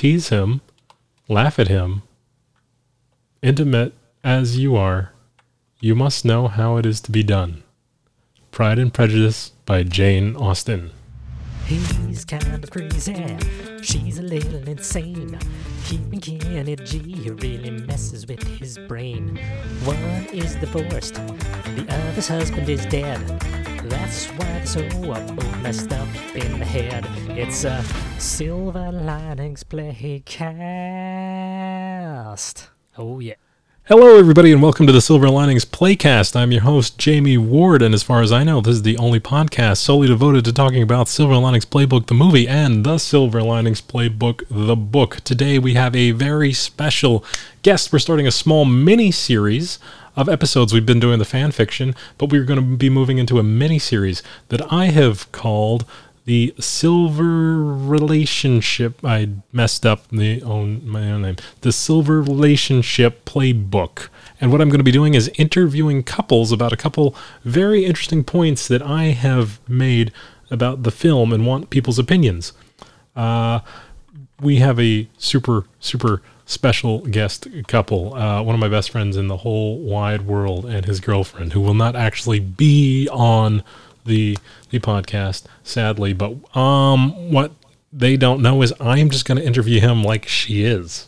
tease him, laugh at him. Intimate as you are, you must know how it is to be done. Pride and Prejudice by Jane Austen. He's kind of crazy. She's a little insane. Keeping Kenny G really messes with his brain. One is divorced, the other's husband is dead. That's why they're so both messed up in the head. It's a Silver Linings Playcast. Oh, yeah. Hello, everybody, and welcome to the Silver Linings Playcast. I'm your host, Jamie Ward, and as far as I know, this is the only podcast solely devoted to talking about Silver Linings Playbook, the movie, and the Silver Linings Playbook, the book. Today, we have a very special guest. We're starting a small mini series of episodes. We've been doing the fan fiction, but we're going to be moving into a mini series that I have called the Silver Relationship. I messed up the own my own name. The Silver Relationship Playbook. And what I'm going to be doing is interviewing couples about a couple very interesting points that I have made about the film and want people's opinions. Uh, we have a super super special guest couple. Uh, one of my best friends in the whole wide world and his girlfriend, who will not actually be on the the podcast, sadly. But um, what they don't know is I'm just going to interview him like she is.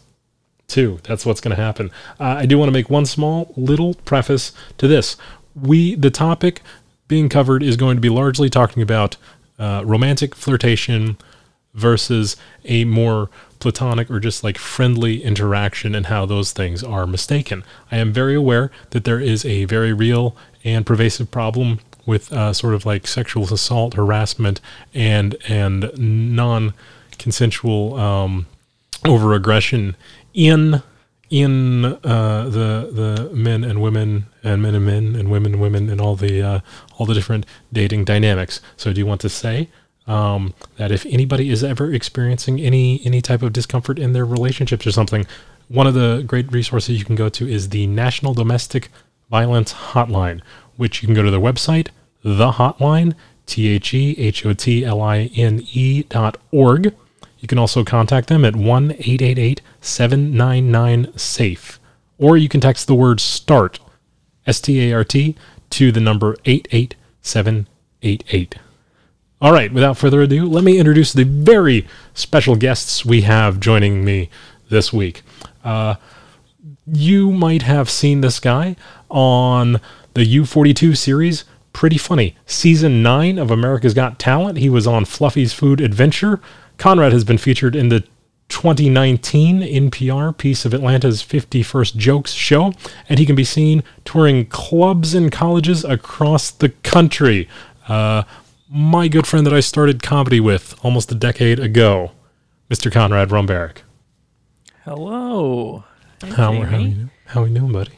Too. That's what's going to happen. Uh, I do want to make one small little preface to this. We the topic being covered is going to be largely talking about uh, romantic flirtation versus a more platonic or just like friendly interaction and how those things are mistaken. I am very aware that there is a very real and pervasive problem with uh, sort of like sexual assault, harassment, and and non consensual um, over aggression in in uh, the the men and women and men and men and women and women and all the uh, all the different dating dynamics. So, do you want to say um, that if anybody is ever experiencing any any type of discomfort in their relationships or something, one of the great resources you can go to is the National Domestic Violence Hotline, which you can go to their website, the hotline, T H E H O T L I N E dot org. You can also contact them at 1 888 799 SAFE. Or you can text the word START, S T A R T, to the number 88788. All right, without further ado, let me introduce the very special guests we have joining me this week. Uh, you might have seen this guy on the U42 series pretty funny. Season 9 of America's Got Talent, he was on Fluffy's Food Adventure. Conrad has been featured in the 2019 NPR Piece of Atlanta's 51st Jokes show, and he can be seen touring clubs and colleges across the country. Uh, my good friend that I started comedy with almost a decade ago, Mr. Conrad Romberic. Hello. How, how, Jamie. you, how are you doing, buddy?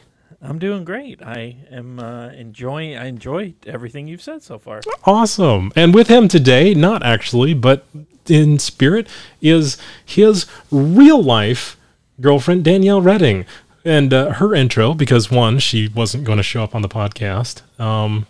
I'm doing great. I am uh, enjoying. I enjoy everything you've said so far. Awesome. And with him today, not actually, but in spirit, is his real life girlfriend, Danielle Redding. And uh, her intro, because one, she wasn't going to show up on the podcast. Um,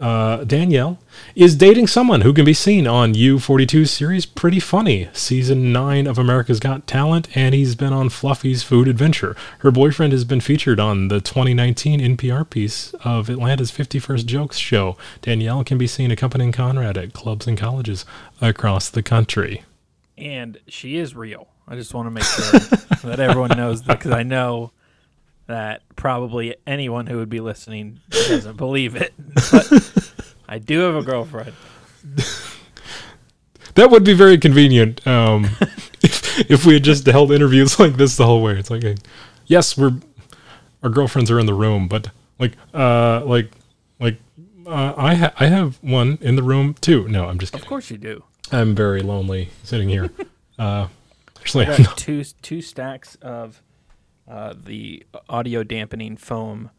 uh, Danielle is dating someone who can be seen on U42 series Pretty Funny, season 9 of America's Got Talent, and he's been on Fluffy's Food Adventure. Her boyfriend has been featured on the 2019 NPR piece of Atlanta's 51st Jokes show. Danielle can be seen accompanying Conrad at clubs and colleges across the country. And she is real. I just want to make sure that everyone knows because I know that probably anyone who would be listening doesn't believe it. But I do have a girlfriend. That would be very convenient um, if, if we had just held interviews like this the whole way. It's like, yes, we're our girlfriends are in the room, but like, uh, like, like, uh, I ha- I have one in the room too. No, I'm just kidding. Of course you do. I'm very lonely sitting here. Uh, actually, I got two two stacks of uh, the audio dampening foam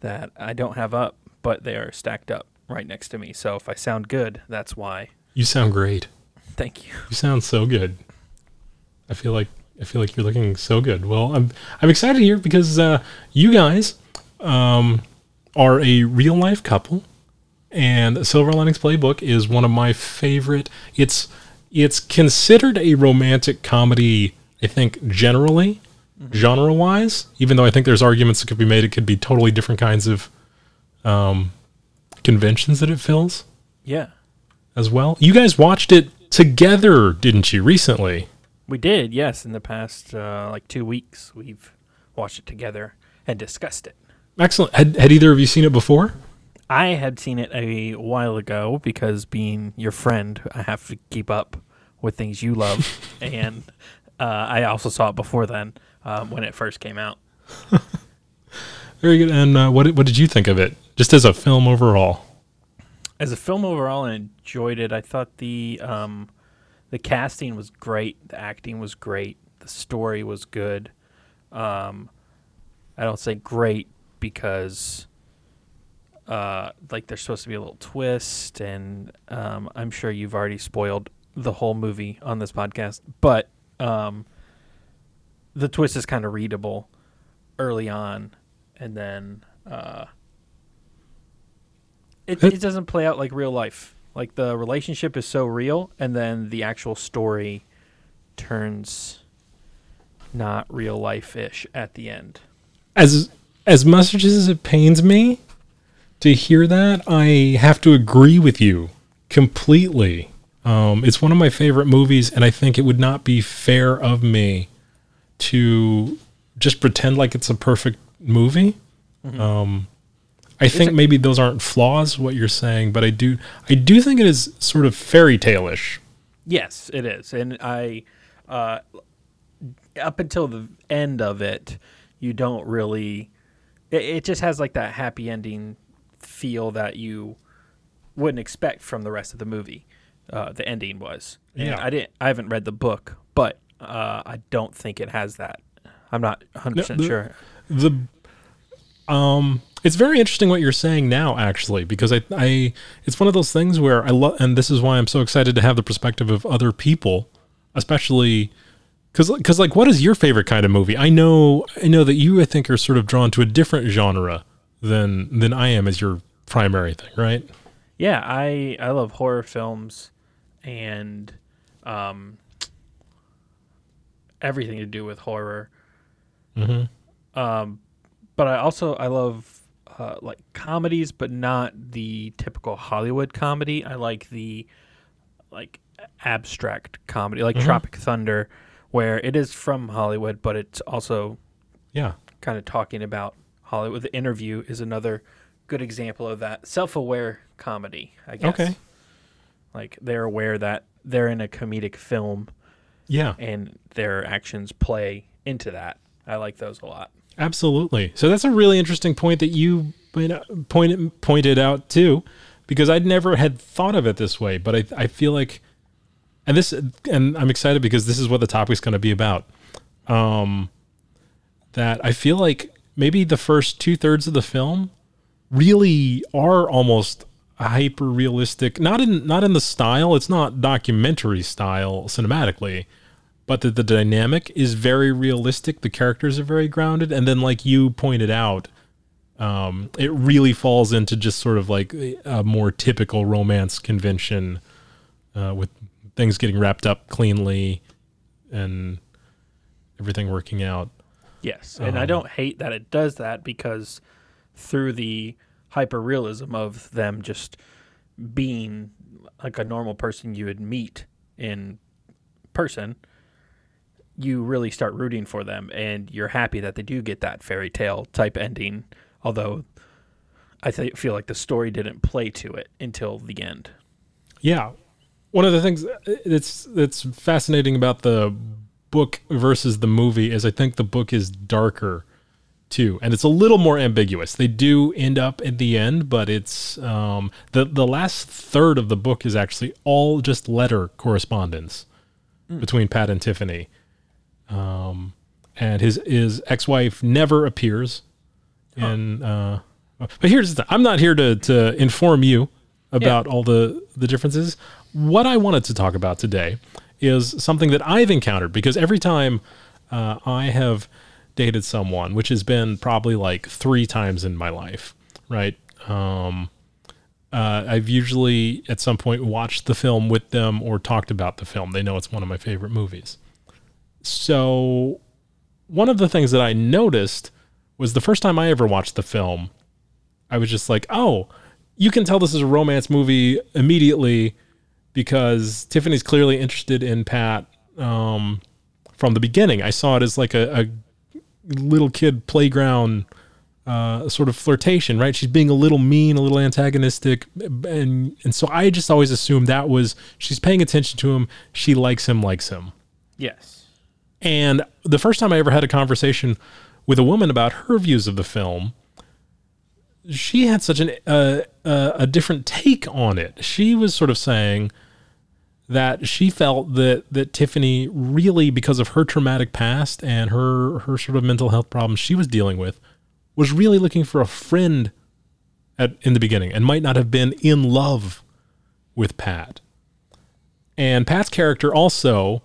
that I don't have up, but they are stacked up right next to me. So if I sound good, that's why. You sound great. Thank you. You sound so good. I feel like I feel like you're looking so good. Well, I'm I'm excited here because uh, you guys um, are a real life couple, and Silver Linings Playbook is one of my favorite. It's it's considered a romantic comedy, I think generally, genre wise, even though I think there's arguments that could be made, it could be totally different kinds of um, conventions that it fills Yeah, as well. You guys watched it together, didn't you, recently? we did. Yes, in the past uh, like two weeks, we've watched it together and discussed it. Excellent. Had, had either of you seen it before? I had seen it a while ago because being your friend, I have to keep up with things you love, and uh, I also saw it before then um, when it first came out. Very good. And uh, what, did- what did you think of it, just as a film overall? As a film overall, I enjoyed it. I thought the um, the casting was great, the acting was great, the story was good. Um, I don't say great because uh, like there's supposed to be a little twist, and um, I'm sure you've already spoiled the whole movie on this podcast, but um, the twist is kind of readable early on, and then uh, it, It- doesn't play out like real life. Like the relationship is so real, and then the actual story turns not real life ish at the end. as as much as it pains me to hear that, I have to agree with you completely. Um, it's one of my favorite movies, and I think it would not be fair of me to just pretend like it's a perfect movie. Um, I think maybe those aren't flaws, what you're saying, but I do, I do think it is sort of fairy tale-ish. Yes, it is, and I uh, up until the end of it, you don't really. It, it just has like that happy ending feel that you wouldn't expect from the rest of the movie. Uh, the ending was, and Yeah. I didn't. I haven't read the book, but uh, I don't think it has that. I'm not 100 percent the- sure. the um it's very interesting what you're saying now actually because i i it's one of those things where i love and this is why i'm so excited to have the perspective of other people especially because because like what is your favorite kind of movie i know i know that you i think are sort of drawn to a different genre than than i am as your primary thing right Yeah, I I love horror films and um, everything to do with horror. mm-hmm. Um, but I also I love uh, like comedies, but not the typical Hollywood comedy. I like the like abstract comedy, like Mhm. Tropic Thunder, where it is from Hollywood, but it's also yeah kind of talking about Hollywood. The interview is another good example of that self-aware comedy. I guess. Okay. Like they're aware that they're in a comedic film yeah and their actions play into that. I like those a lot. Absolutely. So that's a really interesting point that you point- pointed pointed out too, because I'd never had thought of it this way. But I I feel like, and this and I'm excited because this is what the topic's going to be about. Um, that I feel like maybe the first two thirds of the film really are almost hyper realistic. Not in not in the style. It's not documentary style cinematically but that the dynamic is very realistic. The characters are very grounded, and then, like you pointed out, um, it really falls into just sort of like a more typical romance convention, uh, with things getting wrapped up cleanly, and everything working out. Yes, and I Um, don't hate that it does that because through the hyper realism of them just being like a normal person you would meet in person, you really start rooting for them and you're happy that they do get that fairy tale type ending. Although I th- feel like the story didn't play to it until the end. Yeah, one of the things uh, that's that's fascinating about the book versus the movie is I think the book is darker too, and it's a little more ambiguous. They do end up at the end, but it's um, the the last third of the book is actually all just letter correspondence between Pat and Tiffany. Um, and his his ex wife never appears. In uh, but here's the I'm not here to to inform you about all the the differences. What I wanted to talk about today is something that I've encountered because every time uh, I have dated someone, which has been probably like three times in my life, right? Um, uh, I've usually at some point watched the film with them or talked about the film. They know it's one of my favorite movies. so one of the things that I noticed was the first time I ever watched the film, I was just like, oh, you can tell this is a romance movie immediately because Tiffany's clearly interested in Pat um, from the beginning. I saw it as like a, a little kid playground uh, sort of flirtation, right? She's being a little mean, a little antagonistic, and and so I just always assumed that was she's paying attention to him. She likes him, likes him. Yes. And the first time I ever had a conversation with a woman about her views of the film, she had such an uh, uh, a different take on it. She was sort of saying that she felt that that Tiffany really, because of her traumatic past and her her sort of mental health problems she was dealing with, was really looking for a friend at in the beginning and might not have been in love with Pat. And Pat's character also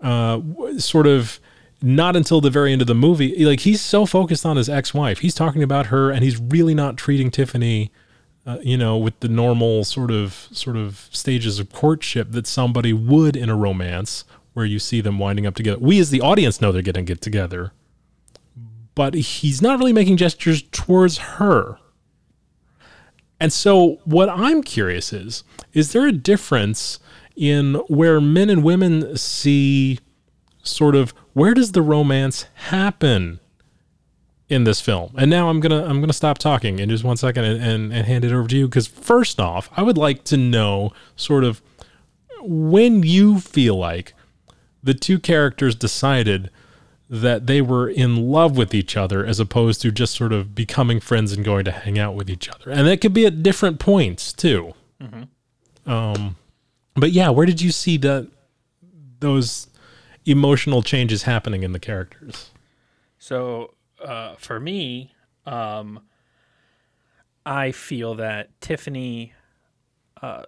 uh, sort of not until the very end of the movie, like he's so focused on his ex-wife. He's talking about her, and he's really not treating Tiffany, uh, you know, with the normal sort of sort of stages of courtship that somebody would in a romance, where you see them winding up together. We as the audience know they're going to get together, but he's not really making gestures towards her. And so, what I'm curious is, is there a difference in where men and women see sort of where does the romance happen in this film? And now I'm gonna I'm gonna stop talking in just one second and, and, and hand it over to you because first off, I would like to know sort of when you feel like the two characters decided that they were in love with each other as opposed to just sort of becoming friends and going to hang out with each other. And that could be at different points too. Um, but yeah, where did you see that those emotional changes happening in the characters? So uh, for me, um, I feel that Tiffany uh,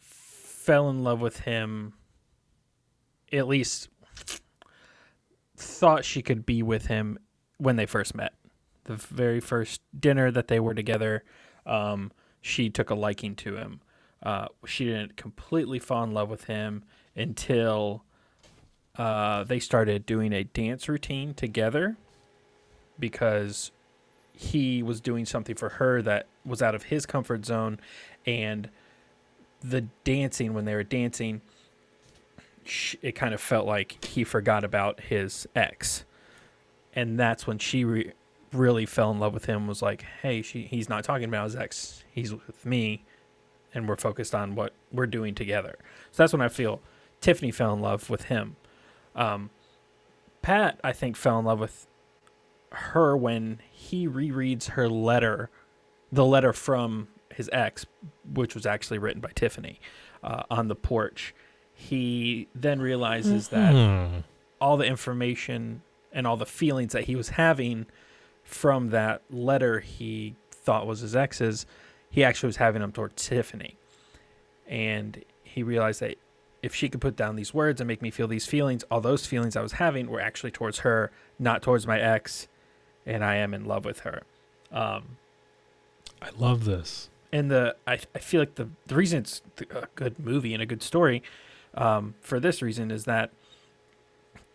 fell in love with him. At least thought she could be with him when they first met. The very first dinner that they were together, um, she took a liking to him. Uh, she didn't completely fall in love with him until uh, they started doing a dance routine together because he was doing something for her that was out of his comfort zone. And the dancing when they were dancing it kind of felt like he forgot about his ex. And that's when she re- really fell in love with him was like hey she, he's not talking about his ex. He's with me. And we're focused on what we're doing together. So that's when i feel tiffany fell in love with him. Um, Pat, I think, fell in love with her when he rereads her letter, the letter from his ex, which was actually written by Tiffany, uh, on the porch. He then realizes that Hmm. all the information and all the feelings that he was having from that letter he thought was his ex's, he actually was having them toward Tiffany. And he realized that if she could put down these words and make me feel these feelings, all those feelings I was having were actually towards her, not towards my ex, and I am in love with her. Um, I love this. and the I, I feel like the the reason it's a good movie and a good story um, for this reason is that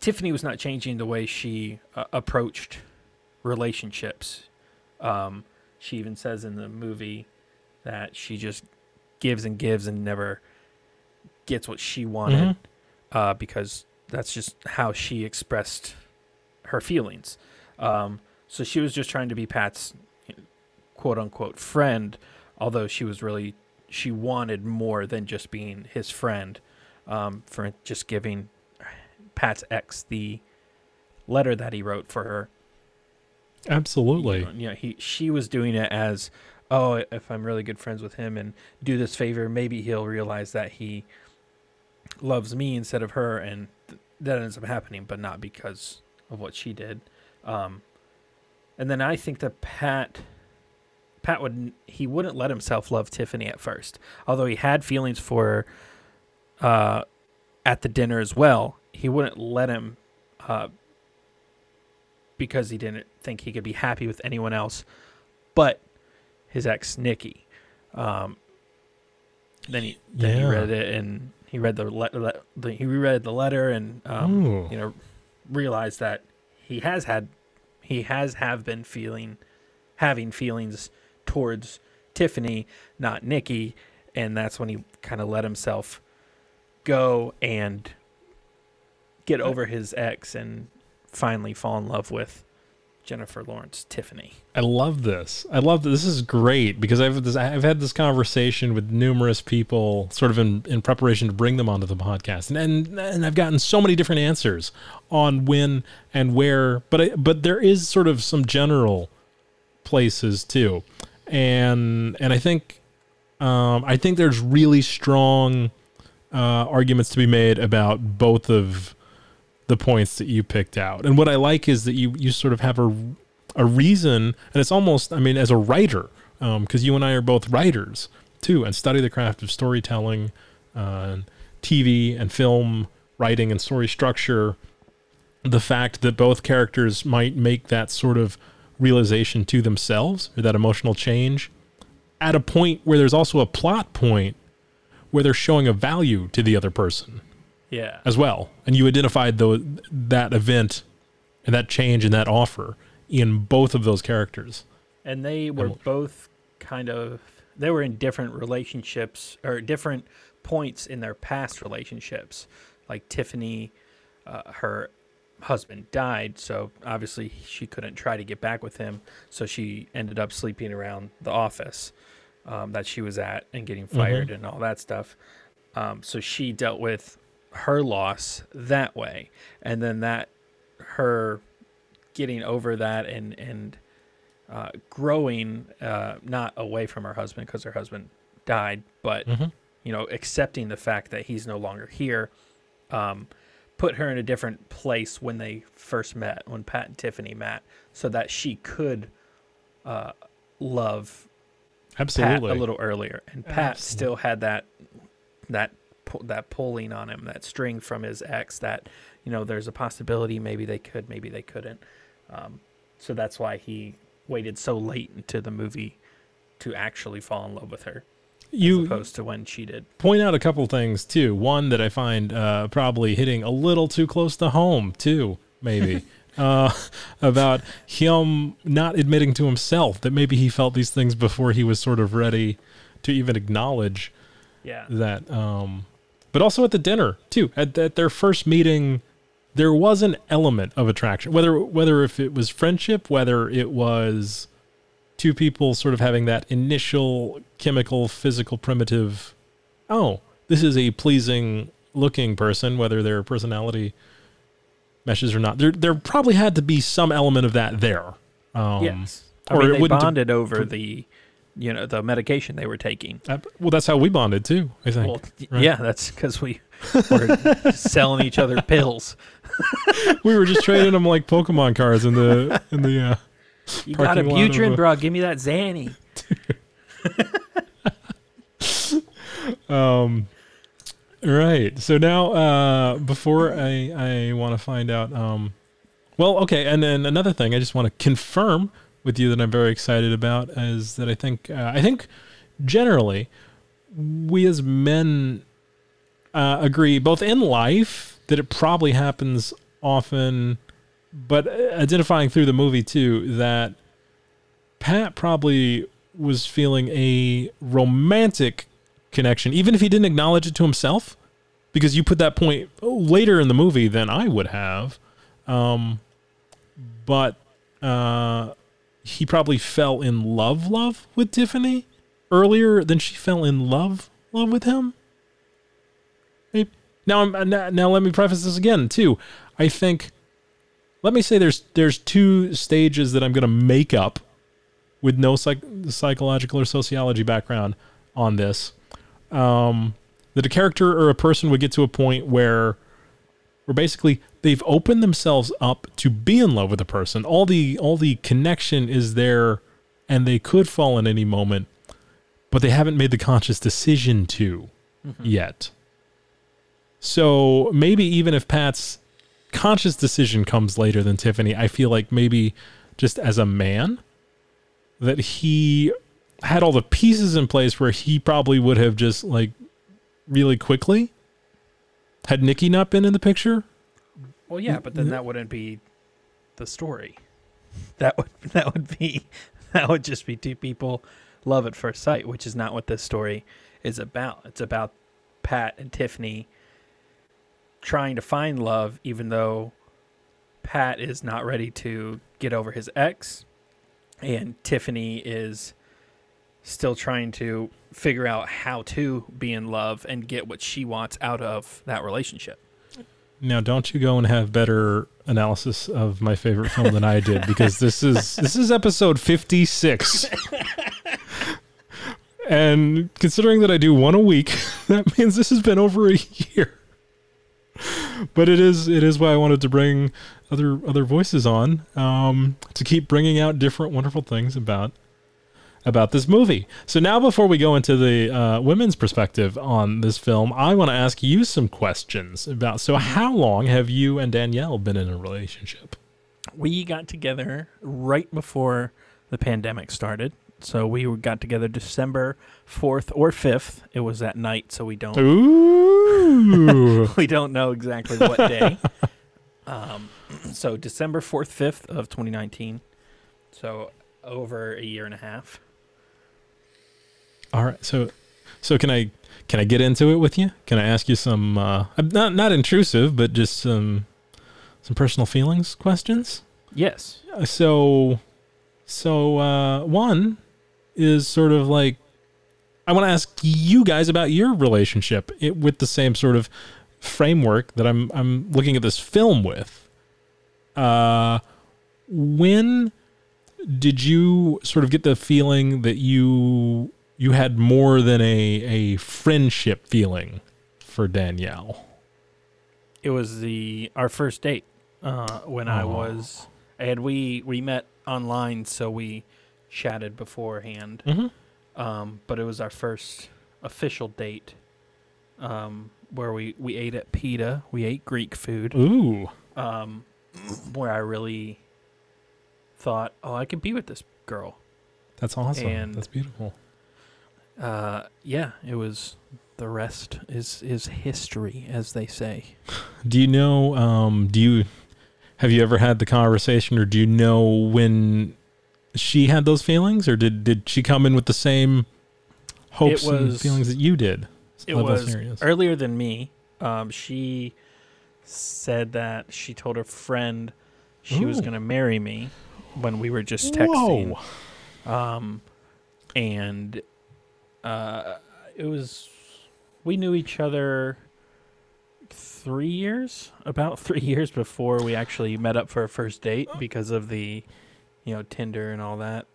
Tiffany was not changing the way she uh, approached relationships. Um, she even says in the movie that she just gives and gives and never gets what she wanted Mhm. uh, because that's just how she expressed her feelings. Um, so she was just trying to be Pat's quote unquote friend, although she was really she wanted more than just being his friend. Um, for just giving Pat's ex the letter that he wrote for her. Absolutely. You know, you know, he she was doing it as, oh, if I'm really good friends with him and do this favor, maybe he'll realize that he loves me instead of her, and th- that ends up happening, but not because of what she did. Um, and then I think that Pat, Pat would he wouldn't let himself love Tiffany at first, although he had feelings for, her, uh, at the dinner as well. He wouldn't let him, uh, because he didn't think he could be happy with anyone else, but his ex Nikki. Um, then he then he read it and he read the, le- le- the he reread the letter and um, you know realized that he has had he has have been feeling having feelings towards Tiffany, not Nikki, and that's when he kind of let himself go and get over his ex and finally fall in love with Jennifer Lawrence Tiffany. I love this. I love that. This is great because I've this, I've had this conversation with numerous people, sort of in, in preparation to bring them onto the podcast, and, and and I've gotten so many different answers on when and where. But I, but there is sort of some general places too, and and I think um, I think there's really strong uh, arguments to be made about both of the points that you picked out. And what I like is that you you sort of have a a reason, and it's almost I mean as a writer, because you and I are both writers too, and study the craft of storytelling, uh, TV and film writing and story structure. The fact that both characters might make that sort of realization to themselves or that emotional change at a point where there's also a plot point where they're showing a value to the other person Yeah. as well. And you identified the, that event and that change and that offer in both of those characters. and they were And- both kind of they were in different relationships or different points in their past relationships like tiffany uh, her husband died so obviously she couldn't try to get back with him so she ended up sleeping around the office um, that she was at and getting fired and all that stuff um, so she dealt with her loss that way and then that her getting over that and and uh, growing uh, not away from her husband because her husband died, but Mhm. you know accepting the fact that he's no longer here, um, put her in a different place when they first met, when Pat and Tiffany met, so that she could uh, love Absolutely. Pat a little earlier, and Pat Absolutely. still had that that pu- that pulling on him, that string from his ex. That you know, there's a possibility maybe they could, maybe they couldn't. Um, so that's why he waited so late into the movie to actually fall in love with her, as opposed to when she did. point out a couple things too. One that I find uh, probably hitting a little too close to home too, maybe. uh, about him not admitting to himself that maybe he felt these things before he was sort of ready to even acknowledge Yeah, that um but also at the dinner too. At, at their first meeting there was an element of attraction whether whether if it was friendship whether it was two people sort of having that initial chemical physical primitive oh this is a pleasing looking person whether their personality meshes or not. There there probably had to be some element of that there. Um yes. I or mean, it they bonded over the, you know, the medication they were taking. uh, well that's how we bonded too i think Well, right. yeah, that's because we were selling each other pills. we were just trading them like Pokemon cards in the in the uh You got a Parking lot of Butrin, a- bro? Give me that Xanny. um right. So now uh before I I want to find out um well okay and then another thing I just want to confirm with you that I'm very excited about is that I think uh, I think generally we as men uh, agree both in life that it probably happens often but identifying through the movie too that Pat probably was feeling a romantic connection, even if he didn't acknowledge it to himself, because you put that point later in the movie than I would have. Um, but uh, he probably fell in love, love with Tiffany earlier than she fell in love, love with him. Now, now, now let me preface this again too. I think let me say there's there's two stages that I'm going to make up with no psych- psychological or sociology background on this. Um, that a character or a person would get to a point where where basically they've opened themselves up to be in love with a person. All the all the connection is there and they could fall in any moment, but they haven't made the conscious decision to mm-hmm. yet. So maybe even if Pat's conscious decision comes later than Tiffany, I feel like maybe just as a man that he had all the pieces in place where he probably would have just like really quickly Had Nikki not been in the picture? Well, yeah, but then that wouldn't be the story. That would that would be that would just be two people love at first sight, which is not what this story is about. It's about Pat and Tiffany trying to find love, even though Pat is not ready to get over his ex, and Tiffany is still trying to figure out how to be in love and get what she wants out of that relationship. Now, don't you go and have better analysis of my favorite film than I did because this is this is episode 56. and considering that I do one a week, that means this has been over a year. But it is it is why I wanted to bring other other voices on um, to keep bringing out different wonderful things about about this movie. So now, before we go into the uh, women's perspective on this film, I want to ask you some questions about. So, how long have you and Danielle been in a relationship? We got together right before the pandemic started. So we got together December fourth or fifth. It was that night, so we don't Ooh, we don't know exactly what day. um, so December fourth, fifth of 2019. So over a year and a half. All right. So, so can I can I get into it with you? Can I ask you some uh, not not intrusive, but just some some personal feelings questions? Yes. Uh, so so uh one is sort of like i want to ask you guys about your relationship it, with the same sort of framework that i'm i'm looking at this film with uh when did you sort of get the feeling that you you had more than a a friendship feeling for danielle It was the our first date uh, when I was and we we met online, so we chatted beforehand. mm-hmm. Um, but it was our first official date, um, where we we ate at Pita. We ate Greek food. ooh Um, where I really thought, oh, I could be with this girl. that's awesome And- that's beautiful Uh, yeah, it was. The rest is is history, as they say. Do you know? Um, do you have you ever had the conversation, or do you know when she had those feelings, or did did she come in with the same hopes and feelings that you did? It was earlier than me. Um, she said that she told her friend she was going to marry me when we were just texting. Whoa. Um, and uh, it was we knew each other three years, about three years before we actually met up for a first date because of the, you know, Tinder and all that.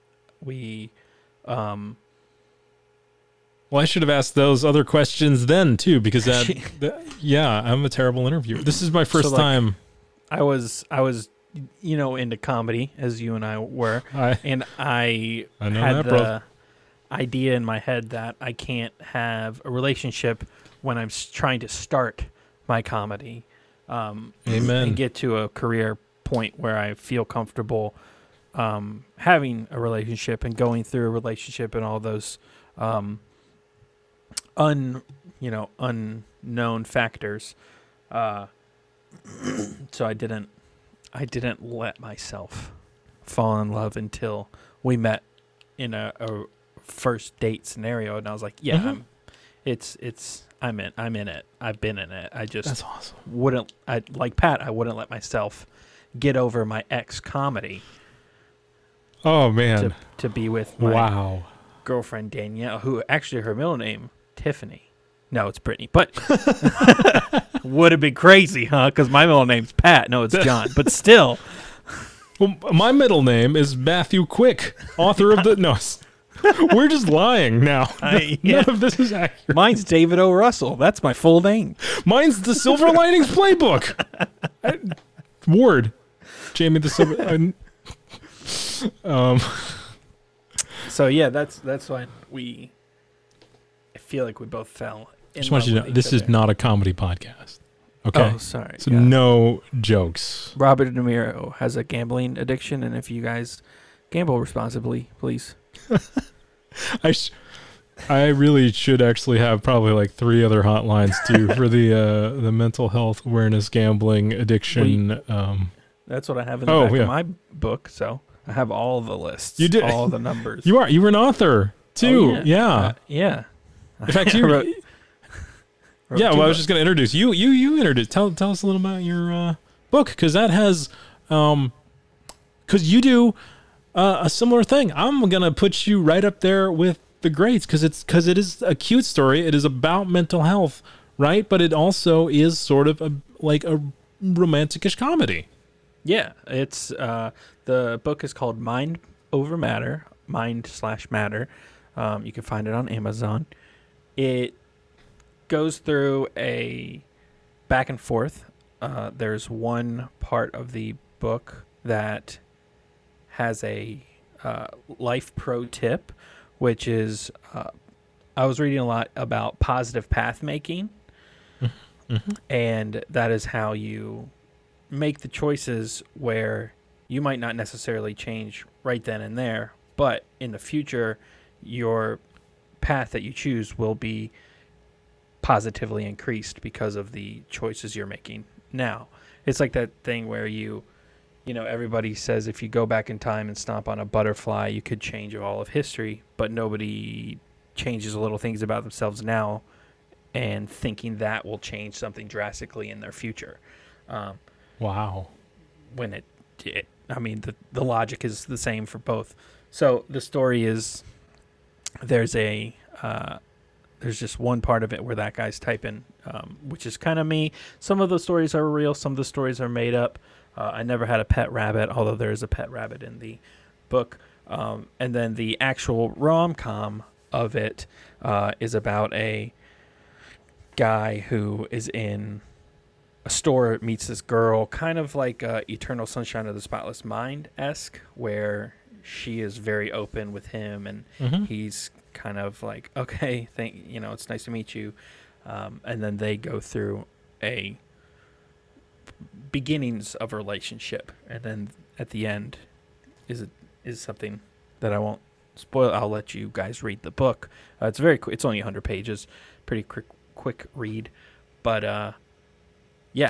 We, um, Well, I should have asked those other questions then too, because that, that- yeah, I'm a terrible interviewer. This is my first like, time. I was, I was, you know, into comedy as you and I were. I and I, I know had that, the. Idea in my head that I can't have a relationship when I'm trying to start my comedy, um, Amen. and get to a career point where I feel comfortable um, having a relationship and going through a relationship and all those um, un, you know, unknown factors. Uh, so I didn't, I didn't let myself fall in love until we met in a, a first date scenario, and I was like, yeah, Mhm. I'm, it's it's I'm in I'm in it. I've been in it. I just That's awesome. wouldn't I like Pat. I wouldn't let myself get over my ex comedy Oh man! to to be with my Wow. girlfriend Danielle, who actually her middle name Tiffany. No, it's Brittany, but would have been crazy, huh? Because my middle name's Pat. No, it's John, but still, Well, my middle name is Matthew Quick, author of the no. We're just lying now. I, yeah. None of this is accurate. Mine's David O. Russell. That's my full name. Mine's the Silver Linings Playbook. I- Ward, Jamie the Silver. I- um, So yeah, that's that's why we. I feel like we both fell. In just want you to know this is not a comedy podcast. Okay, Oh, sorry. so yeah. no jokes. Robert De Niro has a gambling addiction, and if you guys gamble responsibly, please. I sh- I really should actually have probably like three other hotlines too for the uh, the mental health awareness, gambling, addiction. Um, That's what I have in the Oh, back yeah. of my book. So I have all the lists. You did- all the numbers. you are you were an author too, Oh, yeah. Uh, yeah. In fact, you wrote- wrote yeah. Well, I was just going to introduce you. You you introduce. Tell tell us a little about your uh, book because that has um because you do uh, a similar thing. I'm to put you right up there with the greats because it's because it is a cute story. It is about mental health, right? But it also is sort of a like a romanticish comedy. Yeah, it's uh, the book is called Mind Over Matter, Mind slash Matter. Um, you can find it on Amazon. It goes through a back and forth. Uh, there's one part of the book that has a uh, life pro tip, which is uh, I was reading a lot about positive path making, and that is how you make the choices where you might not necessarily change right then and there, but in the future, your path that you choose will be positively increased because of the choices you're making now. It's like that thing where you, you know, everybody says if you go back in time and stomp on a butterfly, you could change all of history, but nobody changes little things about themselves now and thinking that will change something drastically in their future. Um, Wow. when it, it I mean the the logic is the same for both. So the story is there's a uh, there's just one part of it where that guy's typing, um, which is kind of me. Some of the stories are real, some of the stories are made up. Uh, I never had a pet rabbit, although there is a pet rabbit in the book. Um, and then the actual rom com of it uh, is about a guy who is in a store meets this girl, kind of like uh, Eternal Sunshine of the Spotless Mind esque, where she is very open with him, and Mhm. he's kind of like, okay, thank you know, it's nice to meet you, um, and then they go through a beginnings of a relationship, and then at the end is it is something that I won't spoil. I'll let you guys read the book. Uh, it's very qu- it's only 100 pages, pretty quick quick read, but uh, yeah,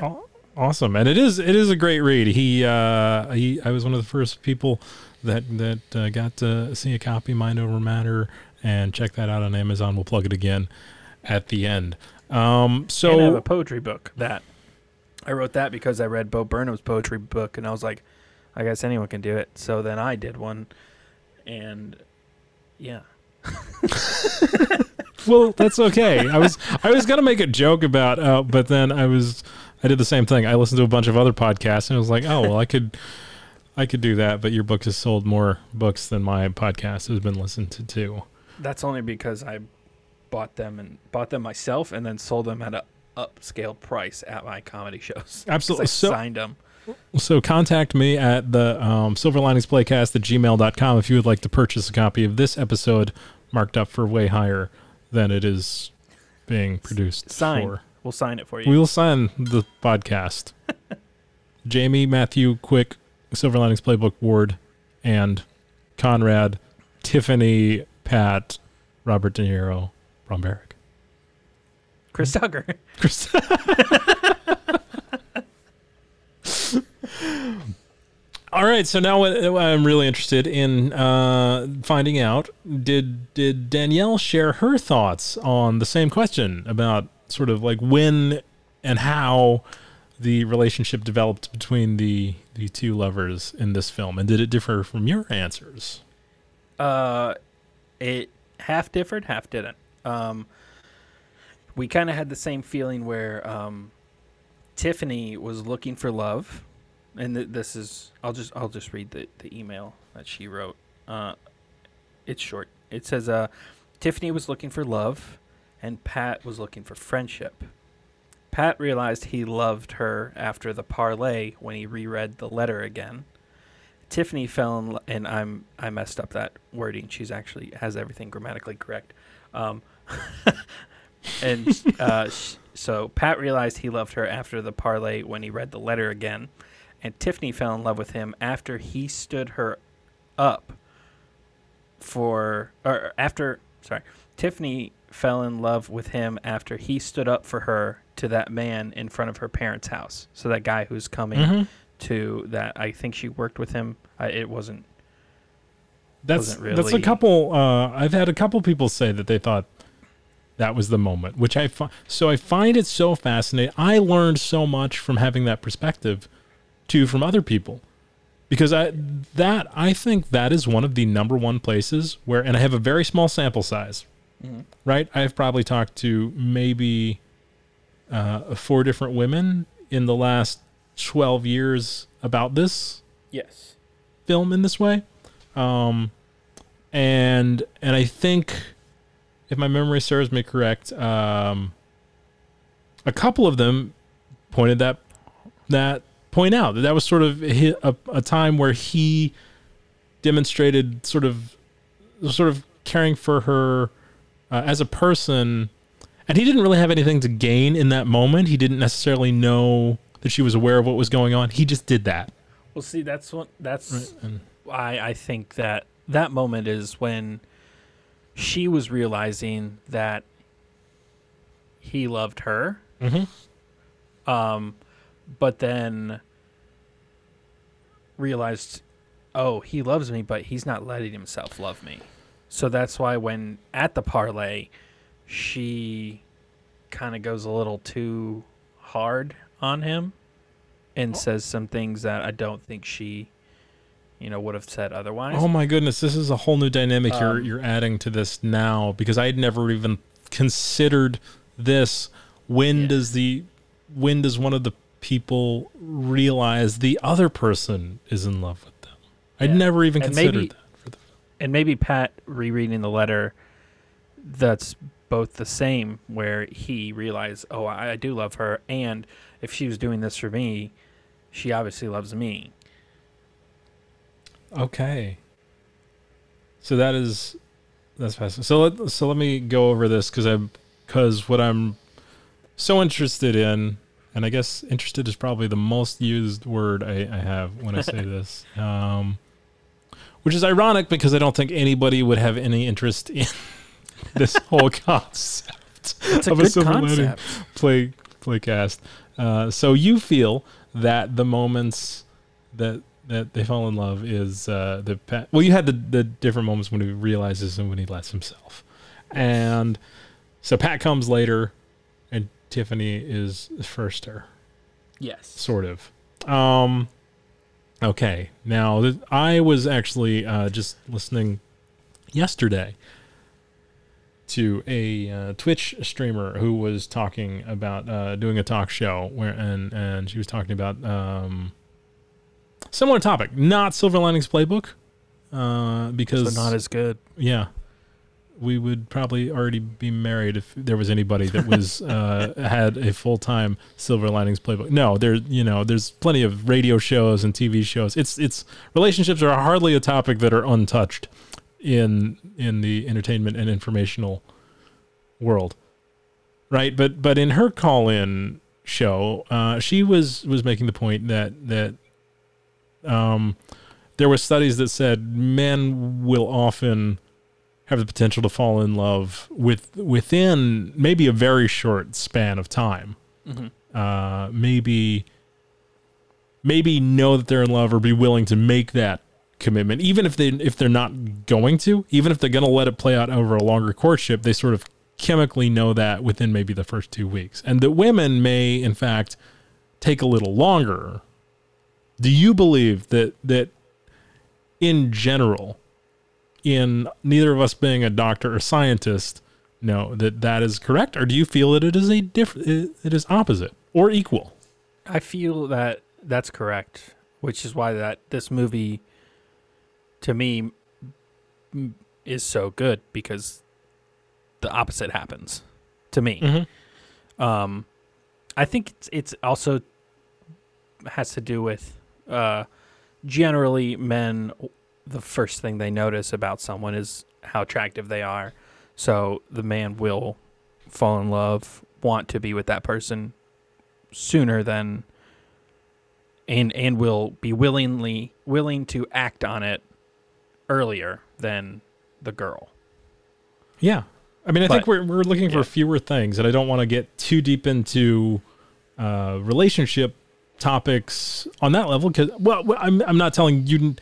Awesome, and it is it is a great read. He uh, he I was one of the first people that that uh, got to see a copy, Mind Over Matter, and check that out on Amazon. We'll plug it again at the end. Um, and I have a so poetry book that I wrote that because I read Bo Burnham's poetry book, and I was like, I guess anyone can do it. So then I did one, and yeah, well, that's okay. I was I was gonna make a joke about, uh, but then I was I did the same thing. I listened to a bunch of other podcasts, and I was like, oh well, I could. I could do that, but your book has sold more books than my podcast has been listened to too. that's only because I bought them and bought them myself, and then sold them at a upscale price at my comedy shows. Absolutely. I So, signed them. So contact me at the um, Silver Linings Playcast at gmail.com if you would like to purchase a copy of this episode marked up for way higher than it is being produced Signed. for. We'll sign it for you. We will sign the podcast. Jamie, Matthew, Quick, Silver Linings Playbook, Ward, and Conrad, Tiffany, Pat, Robert De Niro, Ron Barrick. Chris Tucker. Chris- All right, so now what- I'm really interested in uh, finding out did did Danielle share her thoughts on the same question about sort of like when and how the relationship developed between the the two lovers in this film, and did it differ from your answers? Uh, it half differed, half didn't. Um, we kind of had the same feeling where um, Tiffany was looking for love, and th- this is I'll just I'll just read the the email that she wrote. Uh, it's short. It says, uh, Tiffany was looking for love, and Pat was looking for friendship. Pat realized he loved her after the parlay when he reread the letter again. Tiffany fell in, and I'm I messed up that wording. She's actually has everything grammatically correct. Um, and uh, sh- so Pat realized he loved her after the parlay when he read the letter again, and Tiffany fell in love with him after he stood her up for or after sorry Tiffany fell in love with him after he stood up for her to that man in front of her parents' house. So that guy who's coming Mhm. to that, I think she worked with him. I, it wasn't. That's wasn't that's a couple. Uh, I've had a couple people say that they thought that was the moment, which I fi- so I find it so fascinating. I learned so much from having that perspective, too, from other people, because I that I think that is one of the number one places where, and I have a very small sample size, right? I've probably talked to maybe uh, four different women in the last twelve years about this Yes. film in this way. Um, and and I think if my memory serves me correct, um, a couple of them pointed that that point out that that was sort of a, a time where he demonstrated sort of sort of caring for her uh, as a person. And he didn't really have anything to gain in that moment. He didn't necessarily know that she was aware of what was going on. He just did that. Well, see, that's what that's and why I think that that moment is when she was realizing that he loved her. Mhm. Um, but then realized, oh, he loves me, but he's not letting himself love me. So that's why when at the parlay, she kind of goes a little too hard on him and says some things that I don't think she, you know, would have said otherwise. Oh my goodness, this is a whole new dynamic you're Um, you're adding to this now because I had never even considered this. When Yeah. does the when does one of the people realize the other person is in love with them? I'd never even And considered maybe- that. For the, and maybe Pat rereading the letter that's both the same where he realized, oh, I, I do love her, and if she was doing this for me, she obviously loves me. Okay. So that is that's fascinating. So let so let me go over this because I'm because what I'm so interested in, and I guess interested is probably the most used word I, I have when I say this. Um, which is ironic because I don't think anybody would have any interest in this whole concept It's a of a good silver lining play playcast. Uh, so you feel that the moments that that they fall in love is uh, the pa- well, you had the the different moments when he realizes and when he lets himself, and so Pat comes later, and Tiffany is first her Yes. sort of. Um, okay, now th- I was actually uh, just listening yesterday to a uh, Twitch streamer who was talking about uh, doing a talk show where and and she was talking about um, similar topic, not Silver Linings Playbook, uh, because So not as good. yeah. We would probably already be married if there was anybody that was uh, had a full time Silver Linings playbook. No, there you know there's plenty of radio shows and TV shows. It's it's relationships are hardly a topic that are untouched in in the entertainment and informational world, right? But but in her call in show, uh, she was was making the point that that um, there were studies that said men will often have the potential to fall in love with within maybe a very short span of time. Mm-hmm. Uh, maybe maybe know that they're in love or be willing to make that commitment, even if they if they're not going to, even if they're going to let it play out over a longer courtship. They sort of chemically know that within maybe the first two weeks, and that women may in fact take a little longer. Do you believe that that in general? in neither of us being a doctor or scientist know that that is correct or do you feel that it is a different it is opposite or equal I feel that that's correct, which is why that this movie, to me, is so good because the opposite happens to me. mm-hmm. Um, I think it's, it's also has to do with uh, generally men. The first thing they notice about someone is how attractive they are, so the man will fall in love, want to be with that person sooner than, and and will be willingly willing to act on it earlier than the girl. yeah I mean, I think we're we're looking yeah. for fewer things, and I don't want to get too deep into uh, relationship topics on that level. Because well, I'm I'm not telling you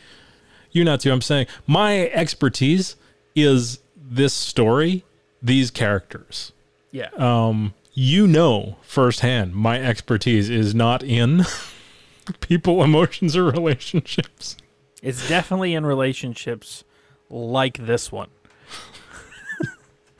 you not to. I'm saying my expertise is this story, these characters. Yeah. Um, you know firsthand, my expertise is not in people, emotions, or relationships. it's definitely in relationships like this one.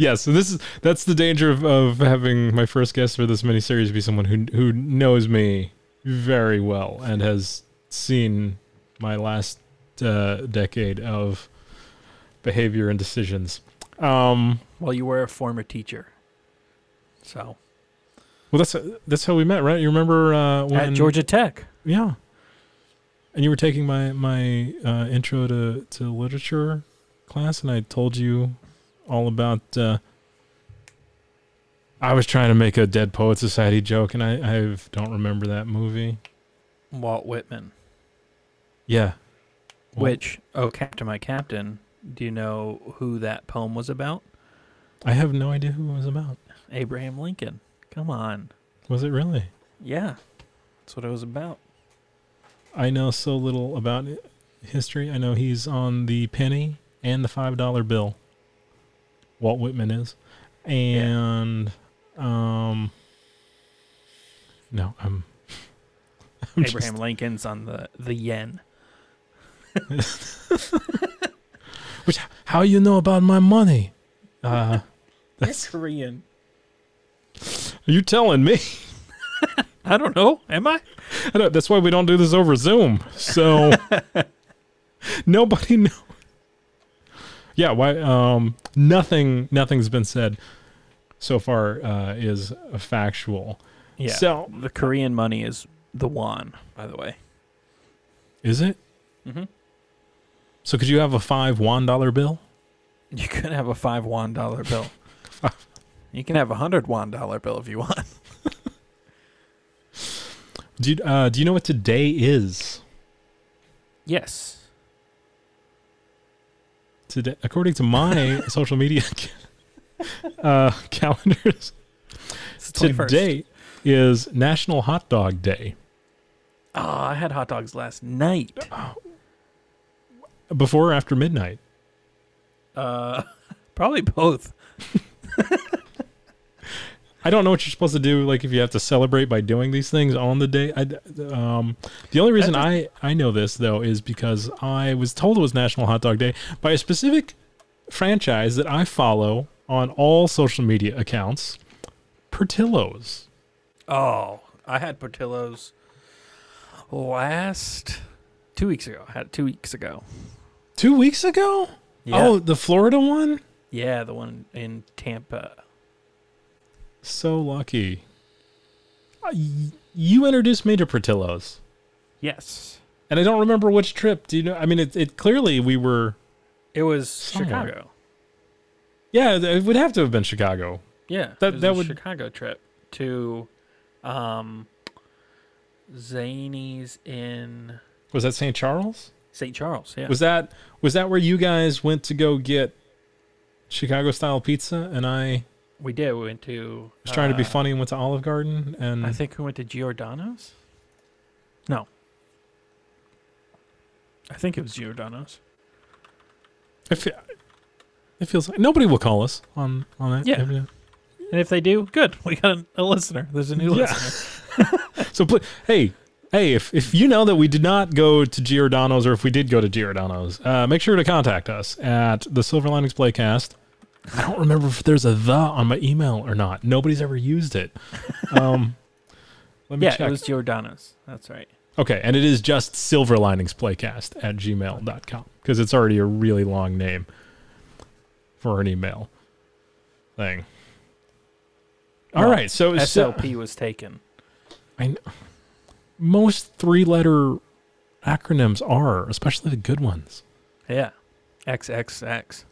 Yes, so this is that's the danger of, of having my first guest for this miniseries be someone who who knows me very well and has seen my last uh, decade of behavior and decisions. Um, Well, you were a former teacher. So, well, that's that's how we met, right? You remember uh, when at Georgia Tech. Yeah, and you were taking my my uh, intro to to literature class, and I told you all about. Uh, I was trying to make a Dead Poet Society joke, and I I don't remember that movie. Walt Whitman. Yeah, Which, oh, Captain, my Captain, do you know who that poem was about? I have no idea who it was about. Abraham Lincoln. Come on. Was it really? Yeah. That's what it was about. I know so little about history. I know he's on the penny and the five dollar bill. Walt Whitman is, and um, no, I'm. I'm just- Abraham Lincoln's on the, the yen. which how you know about my money? Uh, That's Korean. are you telling me? I don't know. Am I? I don't, that's why we don't do this over Zoom. So nobody know. Yeah, why? Um, nothing. Nothing's been said so far. Uh, is factual. Yeah. So the Korean money is the won, by the way. is it? Mm-hmm. So could you have a five one dollar bill? You can have a five won dollar bill. you can have a hundred won dollar bill if you want. Do you, uh, do you know what today is? Yes. Today, according to my social media uh, calendars, It's the 21st. today is National Hot Dog Day. Oh, I had hot dogs last night. Before or after midnight? Uh, probably both. I don't know what you're supposed to do. Like if you have to celebrate by doing these things on the day. I, um, the only reason I I know this though is because I was told it was National Hot Dog Day by a specific franchise that I follow on all social media accounts, Portillo's. Oh, I had Portillo's last two weeks ago. I had it two weeks ago. Two weeks ago. Yeah. Oh, the Florida one. yeah, the one in Tampa. So lucky. Uh, You introduced me to Portillo's, Yes, and I don't remember which trip. Do you know? I mean, it, it clearly we were. it was Somewhere. Chicago. Yeah, it would have to have been Chicago. Yeah, That- it was that a would- Chicago trip to, um, Zany's in Was that St. Charles? St. Charles. Yeah, Was that was that where you guys went to go get Chicago style pizza and I we did. We went to. was trying to be uh, funny and went to Olive Garden and I think we went to Giordano's. No. I think it was Giordano's. I fe- it feels like nobody will call us on on that. Yeah. And if they do, good. We got a, a listener. There's a new Yeah. listener. So pl- hey, hey, if if you know that we did not go to Giordano's or if we did go to Giordano's, uh, make sure to contact us at the Silver Linings Playcast. I don't remember if there's a the on my email or not. Nobody's ever used it. Um, let me Yeah, check. it was Giordano's. That's right. Okay, and it is just Silver Linings Playcast at gmail.com because it's already a really long name for an email thing. All Well, right, so, so SLP was taken. I kn- most three letter acronyms are, especially the good ones. Yeah. XXX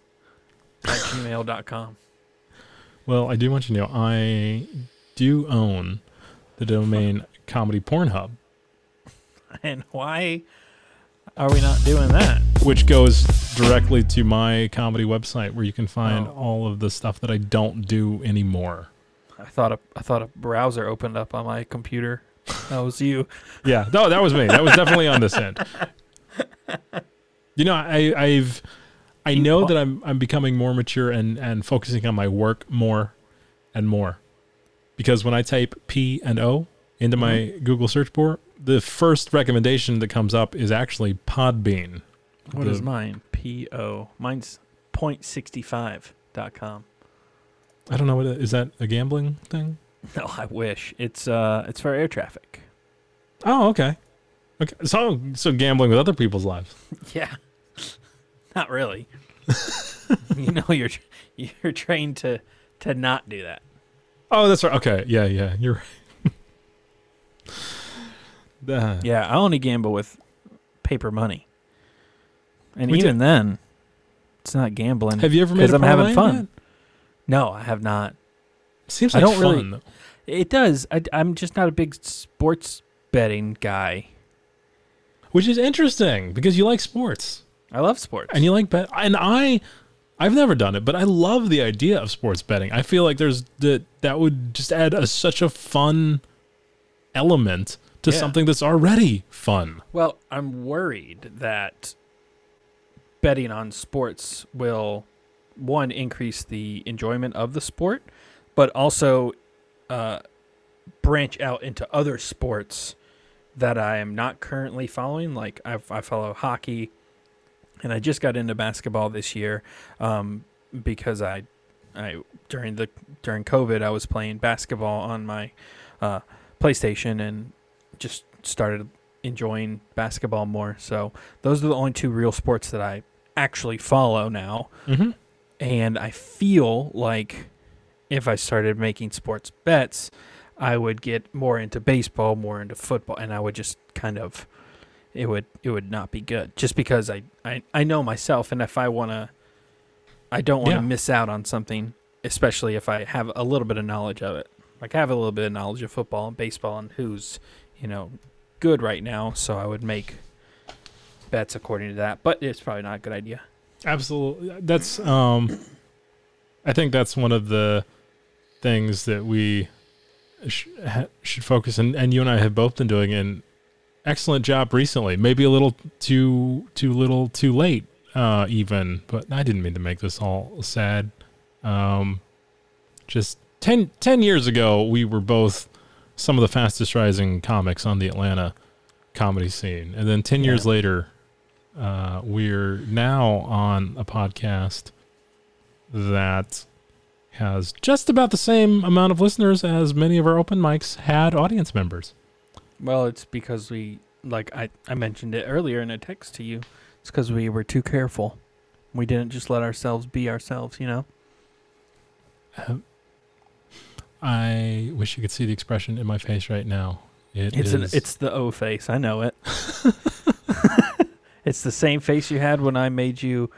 at gmail.com. Well, I do want you to know I do own the domain Comedy Pornhub. And why are we not doing that? which goes directly to my comedy website where you can find Oh. all of the stuff that I don't do anymore. I thought a I thought a browser opened up on my computer. That was you. Yeah, no, that was me. That was definitely on this end. You know, I, I've, I know that I'm, I'm becoming more mature and and focusing on my work more, and more, because when I type P and O into my Google search bar, the first recommendation that comes up is actually Podbean. What The- is mine? P O. Mine's point65.com. I don't know what it, is that a gambling thing. No, I wish. It's uh it's for air traffic. Oh, okay. Okay. So so gambling with other people's lives. Yeah. Not really. you know you're you're trained to to not do that. Oh, that's right. Okay. Yeah, yeah. You're right. Uh, Yeah, I only gamble with paper money. And even then, it's not gambling. Have you ever made 'Cause a I'm having fun. No, I have not. yet? Seems I like don't really- fun. though. It does. I, am just not a big sports betting guy. Which is interesting because you like sports I love sports. and you like bet. And I, I've never done it, but I love the idea of sports betting. I feel like there's that that would just add a, such a fun element to Yeah. something that's already fun. Well, I'm worried that betting on sports will one increase the enjoyment of the sport, but also uh, branch out into other sports that I am not currently following. Like I, I follow hockey, and I just got into basketball this year um, because I, I during the during COVID I was playing basketball on my uh, PlayStation and just started enjoying basketball more. So those are the only two real sports that I actually follow now. Mm-hmm. And I feel like if I started making sports bets, I would get more into baseball, more into football, and I would just kind of it would it would not be good. Just because I I, I know myself and if I wanna I don't want to Yeah. miss out on something, especially if I have a little bit of knowledge of it. Like I have a little bit of knowledge of football and baseball and who's, you know, good right now, so I would make bets according to that. But it's probably not a good idea. Absolutely. That's um I think that's one of the things that we sh- ha- should focus and and you and I have both been doing an excellent job recently. Maybe a little too too little too late uh even, but I didn't mean to make this all sad. Um just 10, 10 years ago we were both some of the fastest rising comics on the Atlanta comedy scene. And then 10 years later uh, we're now on a podcast that has just about the same amount of listeners as many of our open mics had audience members. Well, it's because we, like I, I mentioned it earlier in a text to you. It's because we were too careful. We didn't just let ourselves be ourselves, you know? Um, I wish you could see the expression in my face right now. It It's an, it's the O face. I know it. it's the same face you had when I made you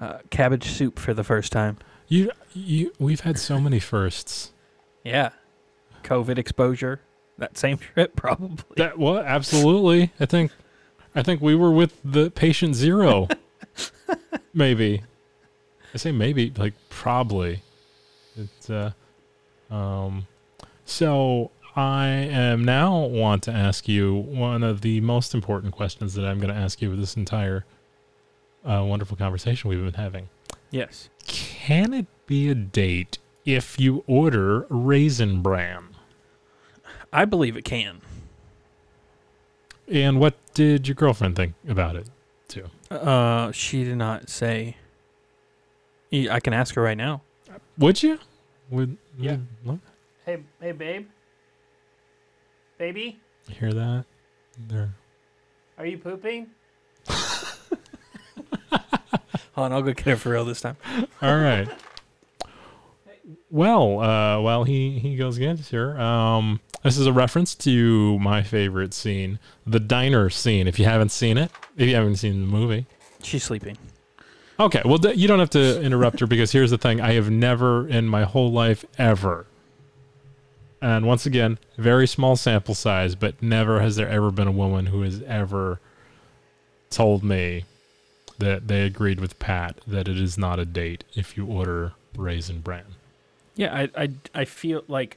uh, cabbage soup for the first time. you you we've had so many firsts. Yeah. COVID exposure. That same trip, probably. That well, absolutely. I think I think we were with the patient zero. maybe. I say maybe, like probably. It's uh um so I am now want to ask you one of the most important questions that I'm going to ask you with this entire uh, wonderful conversation we've been having. yes. Can it be a date if you order raisin bran? I believe it can. And what did your girlfriend think about it too? Uh, she did not say. I can ask her right now. Would you? Would Yeah. would- Hey, hey, babe. Baby, you hear that? There. are you pooping? Hold on, I'll go get her for real this time. All right. Well, uh, while he he goes against her, um, this is a reference to my favorite scene, the diner scene. If you haven't seen it, if you haven't seen the movie, She's sleeping. okay. Well, you don't have to interrupt her because here's the thing: I have never in my whole life ever, and once again, very small sample size, but never has there ever been a woman who has ever told me that they agreed with Pat that it is not a date if you order raisin bran. Yeah, I, I, I feel like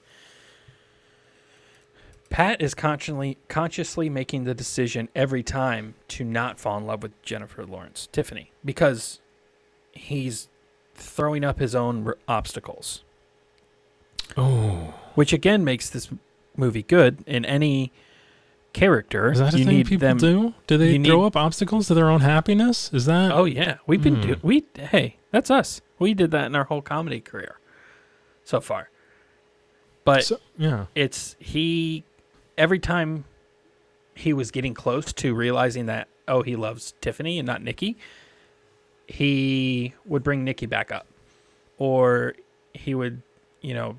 Pat is consciously consciously making the decision every time to not fall in love with Jennifer Lawrence, Tiffany, because he's throwing up his own r- obstacles, Oh, which again makes this movie good. In any character, is that a you thing need people them. do? Do they throw need- up obstacles to their own happiness? Is that? Oh yeah, we've been do- Hmm. we hey, that's us. We did that in our whole comedy career so far. But So- yeah. it's he every time he was getting close to realizing that oh he loves Tiffany and not Nikki, he would bring Nikki back up, or he would you know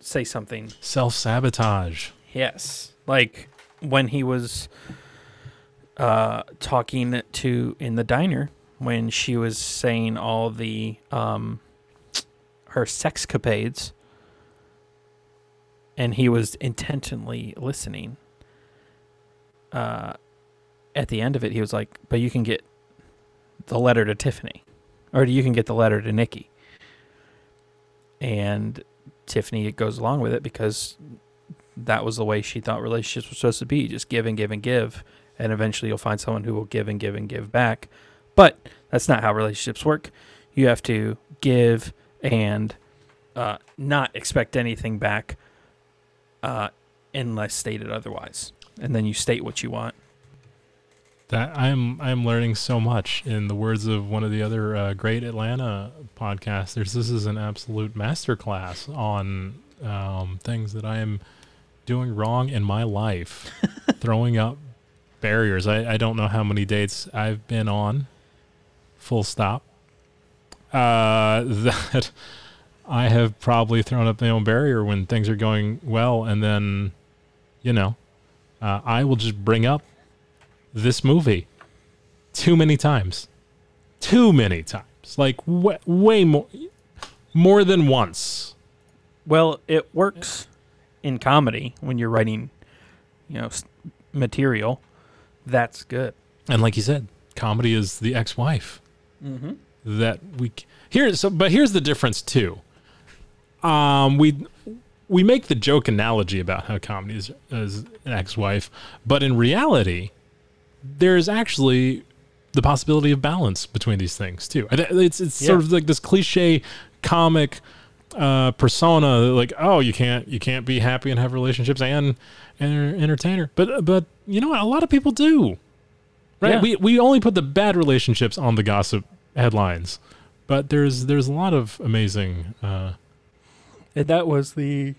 say something Self sabotage. Yes. Like when he was uh talking to in the diner when she was saying all the um her sexcapades and he was intentionally listening. Uh at the end of it he was like, "But you can get the letter to Tiffany or you can get the letter to Nikki." And Tiffany goes along with it because that was the way she thought relationships were supposed to be just give and give and give and eventually you'll find someone who will give and give and give back but that's not how relationships work you have to give and uh, not expect anything back uh, unless stated otherwise and then you state what you want That I'm I'm learning so much. In the words of one of the other uh, great Atlanta podcasters, this is an absolute masterclass on um, things that I am doing wrong in my life, throwing up barriers. I, I don't know how many dates I've been on. Full stop. Uh, that I have probably thrown up my own barrier when things are going well, and then, you know, uh, I will just bring up this movie too many times. Too many times. Like way, way more more than once. well it works in comedy when you're writing you know material that's good And like you said, comedy is the ex-wife mm-hmm. that we here so but here's the difference too. Um we we make the joke analogy about how comedy is, is an ex-wife, but in reality there's actually the possibility of balance between these things too. It's it's sort of like this cliche comic uh, persona, like oh you can't you can't be happy and have relationships and and an entertainer. But but you know what? A lot of people do, right? Yeah. We we only put the bad relationships on the gossip headlines, but there's there's a lot of amazing. Uh, And that was the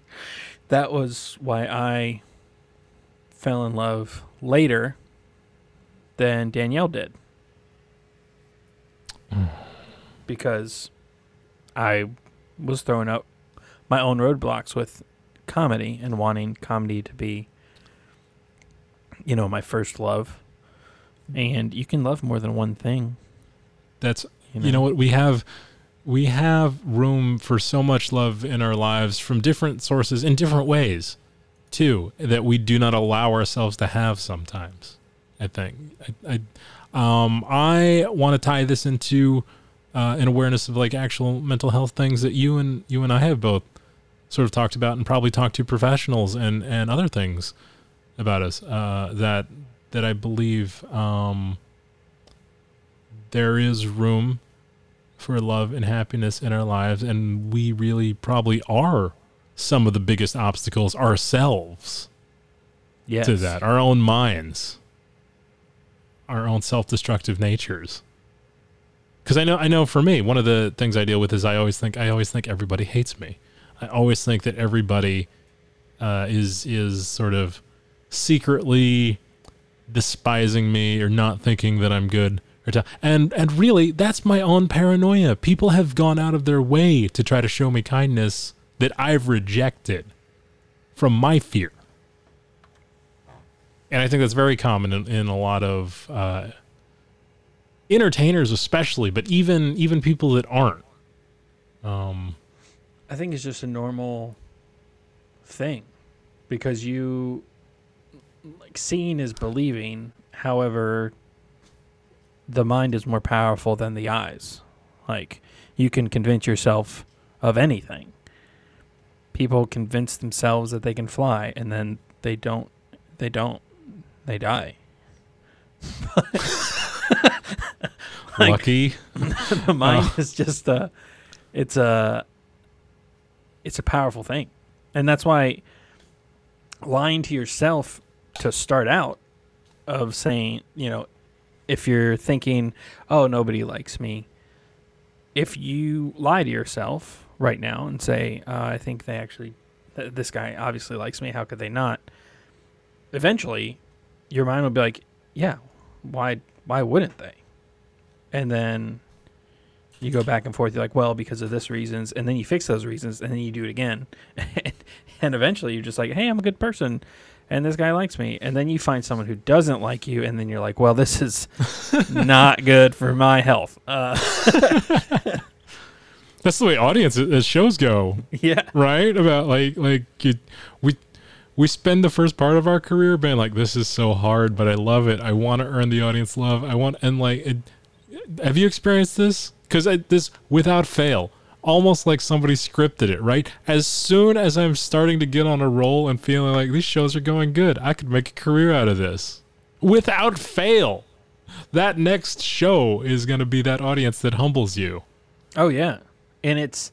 that was why I fell in love later than Danielle did. because I was throwing up my own roadblocks with comedy and wanting comedy to be you know my first love. And you can love more than one thing. that's You know, you know what we have we have room for so much love in our lives from different sources in different ways too that we do not allow ourselves to have sometimes i think. I, I um i want to tie this into uh, an awareness of like actual mental health things that you and you and i have both sort of talked about and probably talked to professionals and and other things about us uh that that i believe um there is room for love and happiness in our lives and we really probably are some of the biggest obstacles ourselves yes. to that. Our own minds. Our own self-destructive natures. Because i know i know for me one of the things i deal with is i always think i always think everybody hates me. I always think that everybody uh, is is sort of secretly despising me or not thinking that i'm good and and really that's my own paranoia people have gone out of their way to try to show me kindness that i've rejected from my fear and I think that's very common in, in a lot of uh, entertainers, especially, but even even people that aren't. Um, I think it's just a normal thing because you like seeing is believing. However, the mind is more powerful than the eyes. Like you can convince yourself of anything. People convince themselves that they can fly and then they don't they don't they die. Like- Lucky. the mind oh. is just a it's a it's a powerful thing and that's why lying to yourself to start out of saying you know if you're thinking oh nobody likes me if you lie to yourself right now and say uh, i think they actually th- this guy obviously likes me. How could they not? eventually your mind will be like yeah why why wouldn't they? And then you go back and forth. You're like, well, because of this reasons, and then you fix those reasons, and then you do it again, and eventually you're just like, hey, I'm a good person, and this guy likes me, and then you find someone who doesn't like you, and then you're like, well, this is not good for my health. Uh, That's the way audience uh, shows go, yeah, right? About like like you, we we spend the first part of our career being like, this is so hard, but I love it. I want to earn the audience love. I want and like, it, have you experienced this? Because this without fail. Almost like somebody scripted it, right? As soon as I'm starting to get on a roll and feeling like these shows are going good, I could make a career out of this. Without fail. That next show is going to be that audience that humbles you. Oh yeah, and it's.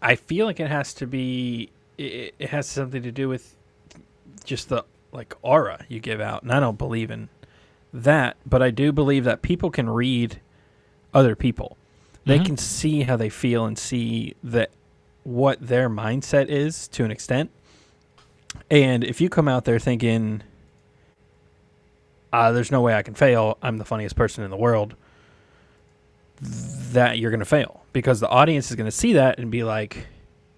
I feel like it has to be. It, it has something to do with just the like aura you give out, and I don't believe in that, but I do believe that people can read other people. They Mhm. can see how they feel and see that what their mindset is to an extent. And if you come out there thinking, uh, "There's no way I can fail. I'm the funniest person in the world," that you're going to fail because the audience is going to see that and be like,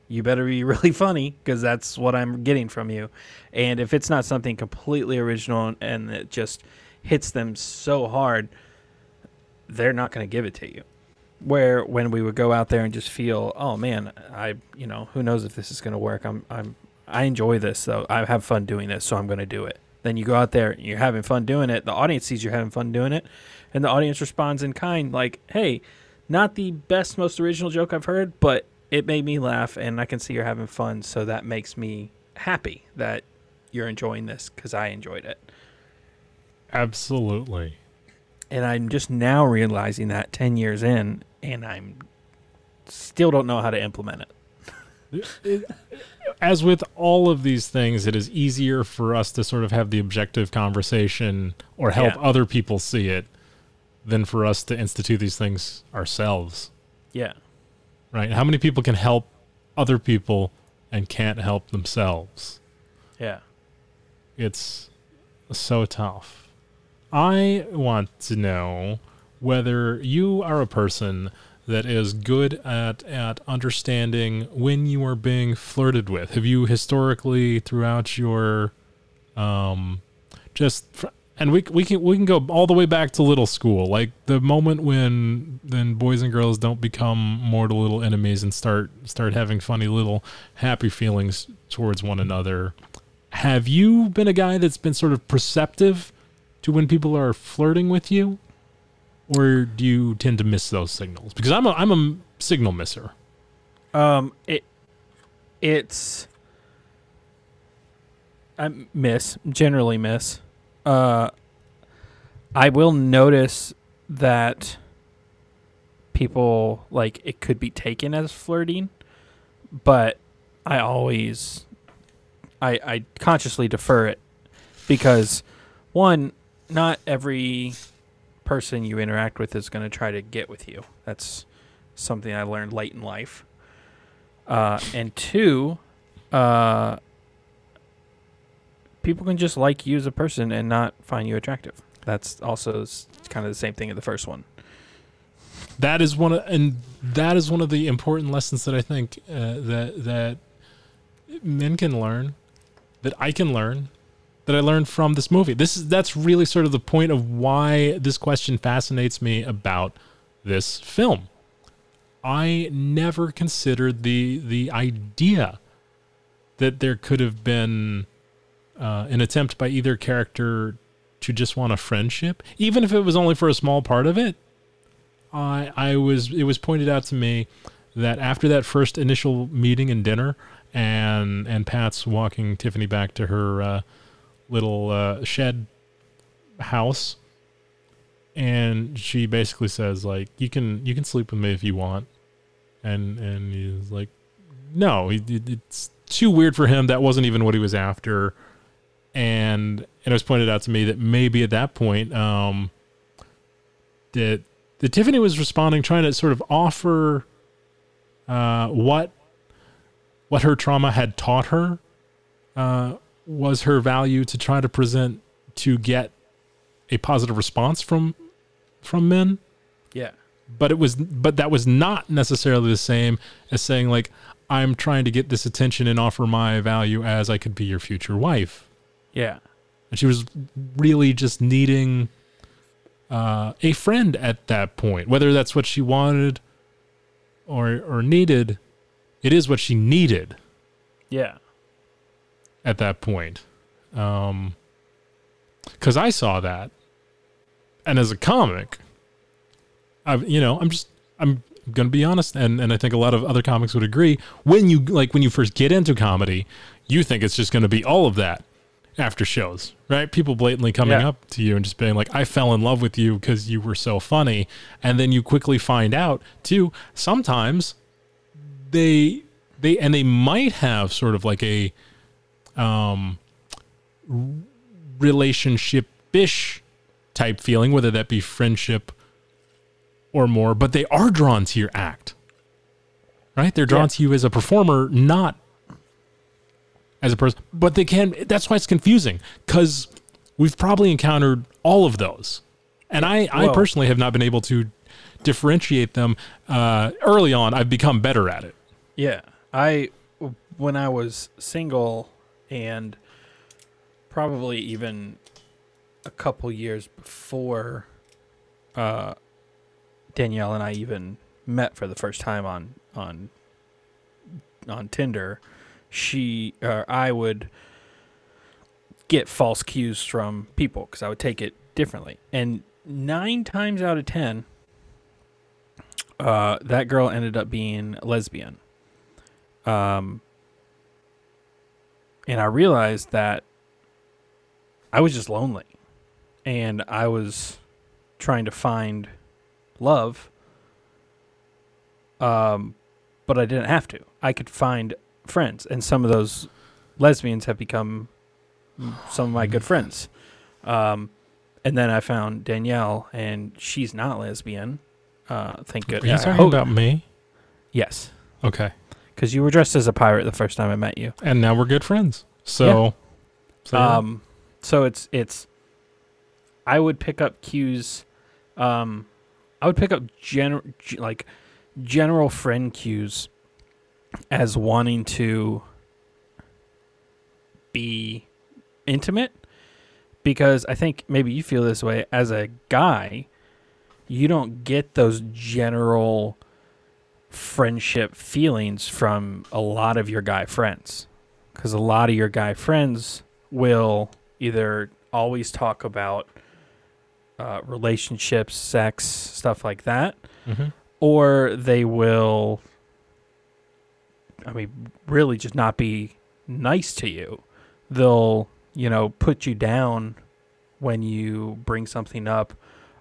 you better be really funny because that's what I'm getting from you. And if it's not something completely original and it just hits them so hard, they're not going to give it to you. Where when we would go out there and just feel, oh man, I, you know, who knows if this is going to work? I'm, I'm, I enjoy this though. I have fun doing this, so I'm going to do it. Then you go out there and you're having fun doing it. The audience sees you're having fun doing it, and the audience responds in kind, like, "Hey, not the best, most original joke I've heard, but it made me laugh, and I can see you're having fun, so that makes me happy that you're enjoying this because I enjoyed it." Absolutely. And I'm just now realizing that ten years in, and I'm still don't know how to implement it. As with all of these things, it is easier for us to sort of have the objective conversation or help Yeah. other people see it than for us to institute these things ourselves, Yeah, right? How many people can help other people and can't help themselves? yeah. It's so tough. I want to know whether you are a person that is good at at understanding when you are being flirted with. Have you historically throughout your um just fr- and we we can we can go all the way back to little school, like the moment when then boys and girls don't become mortal little enemies and start start having funny little happy feelings towards one another. Have you been a guy that's been sort of perceptive to when people are flirting with you, or do you tend to miss those signals? Because I'm a I'm a signal misser. Um, it it's I miss generally miss. Uh, I will notice that people like it could be taken as flirting, but I always I I consciously defer it because one, not every person you interact with is going to try to get with you. That's something I learned late in life. Uh, and two, uh, people can just like you as a person and not find you attractive. That's also kind of the same thing in the first one. That is one of, and that is one of the important lessons that I think uh, that that men can learn, that I can learn, that I learned from this movie. This is that's really sort of the point of why this question fascinates me about this film. I never considered the the idea that there could have been uh, an attempt by either character to just want a friendship, even if it was only for a small part of it. I I was it was pointed out to me that after that first initial meeting and dinner, and and Pat's walking Tiffany back to her uh, little uh, shed house, and she basically says like, "You can you can sleep with me if you want," and and he's like, "No, it's too weird for him. That wasn't even what he was after." And and it was pointed out to me that maybe at that point, um, that that Tiffany was responding, trying to sort of offer uh, what what her trauma had taught her uh, was her value to try to present to get a positive response from from men Yeah. but it was but that was not necessarily the same as saying like i'm trying to get this attention and offer my value as i could be your future wife Yeah. and she was really just needing uh, a friend at that point whether that's what she wanted or or needed it is what she needed Yeah. At that point. Um, cause I saw that. And as a comic, I've, you know, I'm just, I'm going to be honest. And, and I think a lot of other comics would agree when you, like, when you first get into comedy, you think it's just going to be all of that after shows, right? People blatantly coming Yeah. up to you and just being like, I fell in love with you because you were so funny. And then you quickly find out too, sometimes they, they, and they might have sort of like a, um, relationship ish type feeling, whether that be friendship or more, but they are drawn to your act. Right? They're drawn Yeah. to you as a performer, not as a person. But they can, that's why it's confusing because we've probably encountered all of those. And I, I personally have not been able to differentiate them uh, early on. I've become better at it. Yeah. I when I was single and probably even a couple years before uh Danielle and I even met for the first time on on on Tinder, she or I would get false cues from people because I would take it differently. And nine times out of ten, uh, that girl ended up being lesbian. Um, and I realized that I was just lonely, and I was trying to find love. Um, but I didn't have to. I could find friends, and some of those lesbians have become some of my good friends. Um, and then I found Danielle, and she's not lesbian. Uh, thank Are goodness. you I talking about me? yes, Okay. Because you were dressed as a pirate the first time I met you. And now we're good friends. So, so yeah. Um, so it's it's. I would pick up cues. Um, I would pick up general like general friend cues as wanting to be intimate because I think maybe you feel this way as a guy. You don't get those general friendship feelings from a lot of your guy friends because a lot of your guy friends will either always talk about uh, relationships, sex, stuff like that, Mhm. or they will, I mean, really just not be nice to you. They'll, you know, put you down when you bring something up.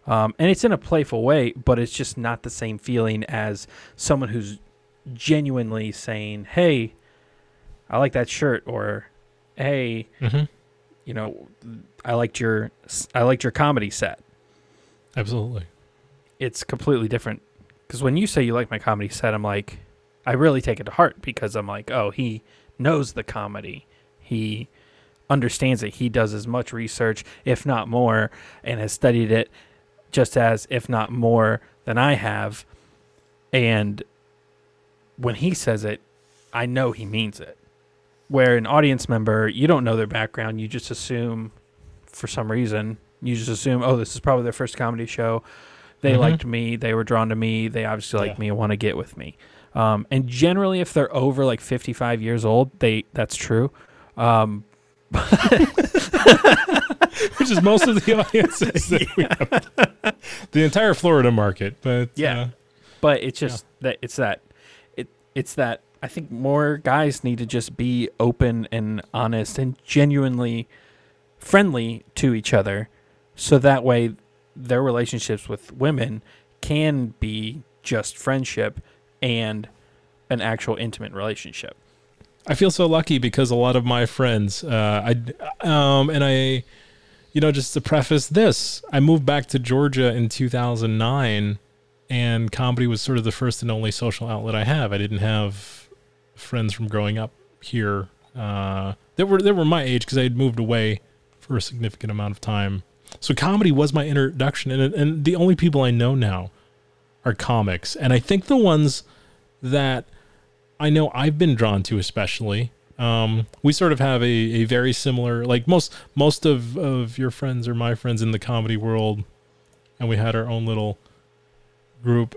Um, and it's in a playful way, but it's just not the same feeling as someone who's genuinely saying, "Hey, I like that shirt," or "Hey, Mhm. you know, I liked your I liked your comedy set." absolutely. It's completely different because when you say you like my comedy set, I'm like, I really take it to heart because I'm like, oh, he knows the comedy, he understands it, he does as much research, if not more, and has studied it just as, if not more, than I have, and when he says it, I know he means it. Where an audience member, you don't know their background, you just assume, for some reason, you just assume, oh, this is probably their first comedy show. They Mhm. liked me, they were drawn to me, they obviously like Yeah. me and want to get with me. Um, and generally, if they're over like 55 years old, they that's true. Um, which is most of the audiences that we have. The entire Florida market, but Yeah. uh, but it's just that it's that it it's that I think more guys need to just be open and honest and genuinely friendly to each other so that way their relationships with women can be just friendship and an actual intimate relationship. I feel so lucky because a lot of my friends, uh, I, um, and I, you know, just to preface this, I moved back to Georgia in 2009, and comedy was sort of the first and only social outlet I have. I didn't have friends from growing up here uh, that were that were my age because I had moved away for a significant amount of time. So comedy was my introduction, and and the only people I know now are comics, and I think the ones that I know I've been drawn to especially. Um, we sort of have a, a very similar like most most of, of your friends or my friends in the comedy world, and we had our own little group.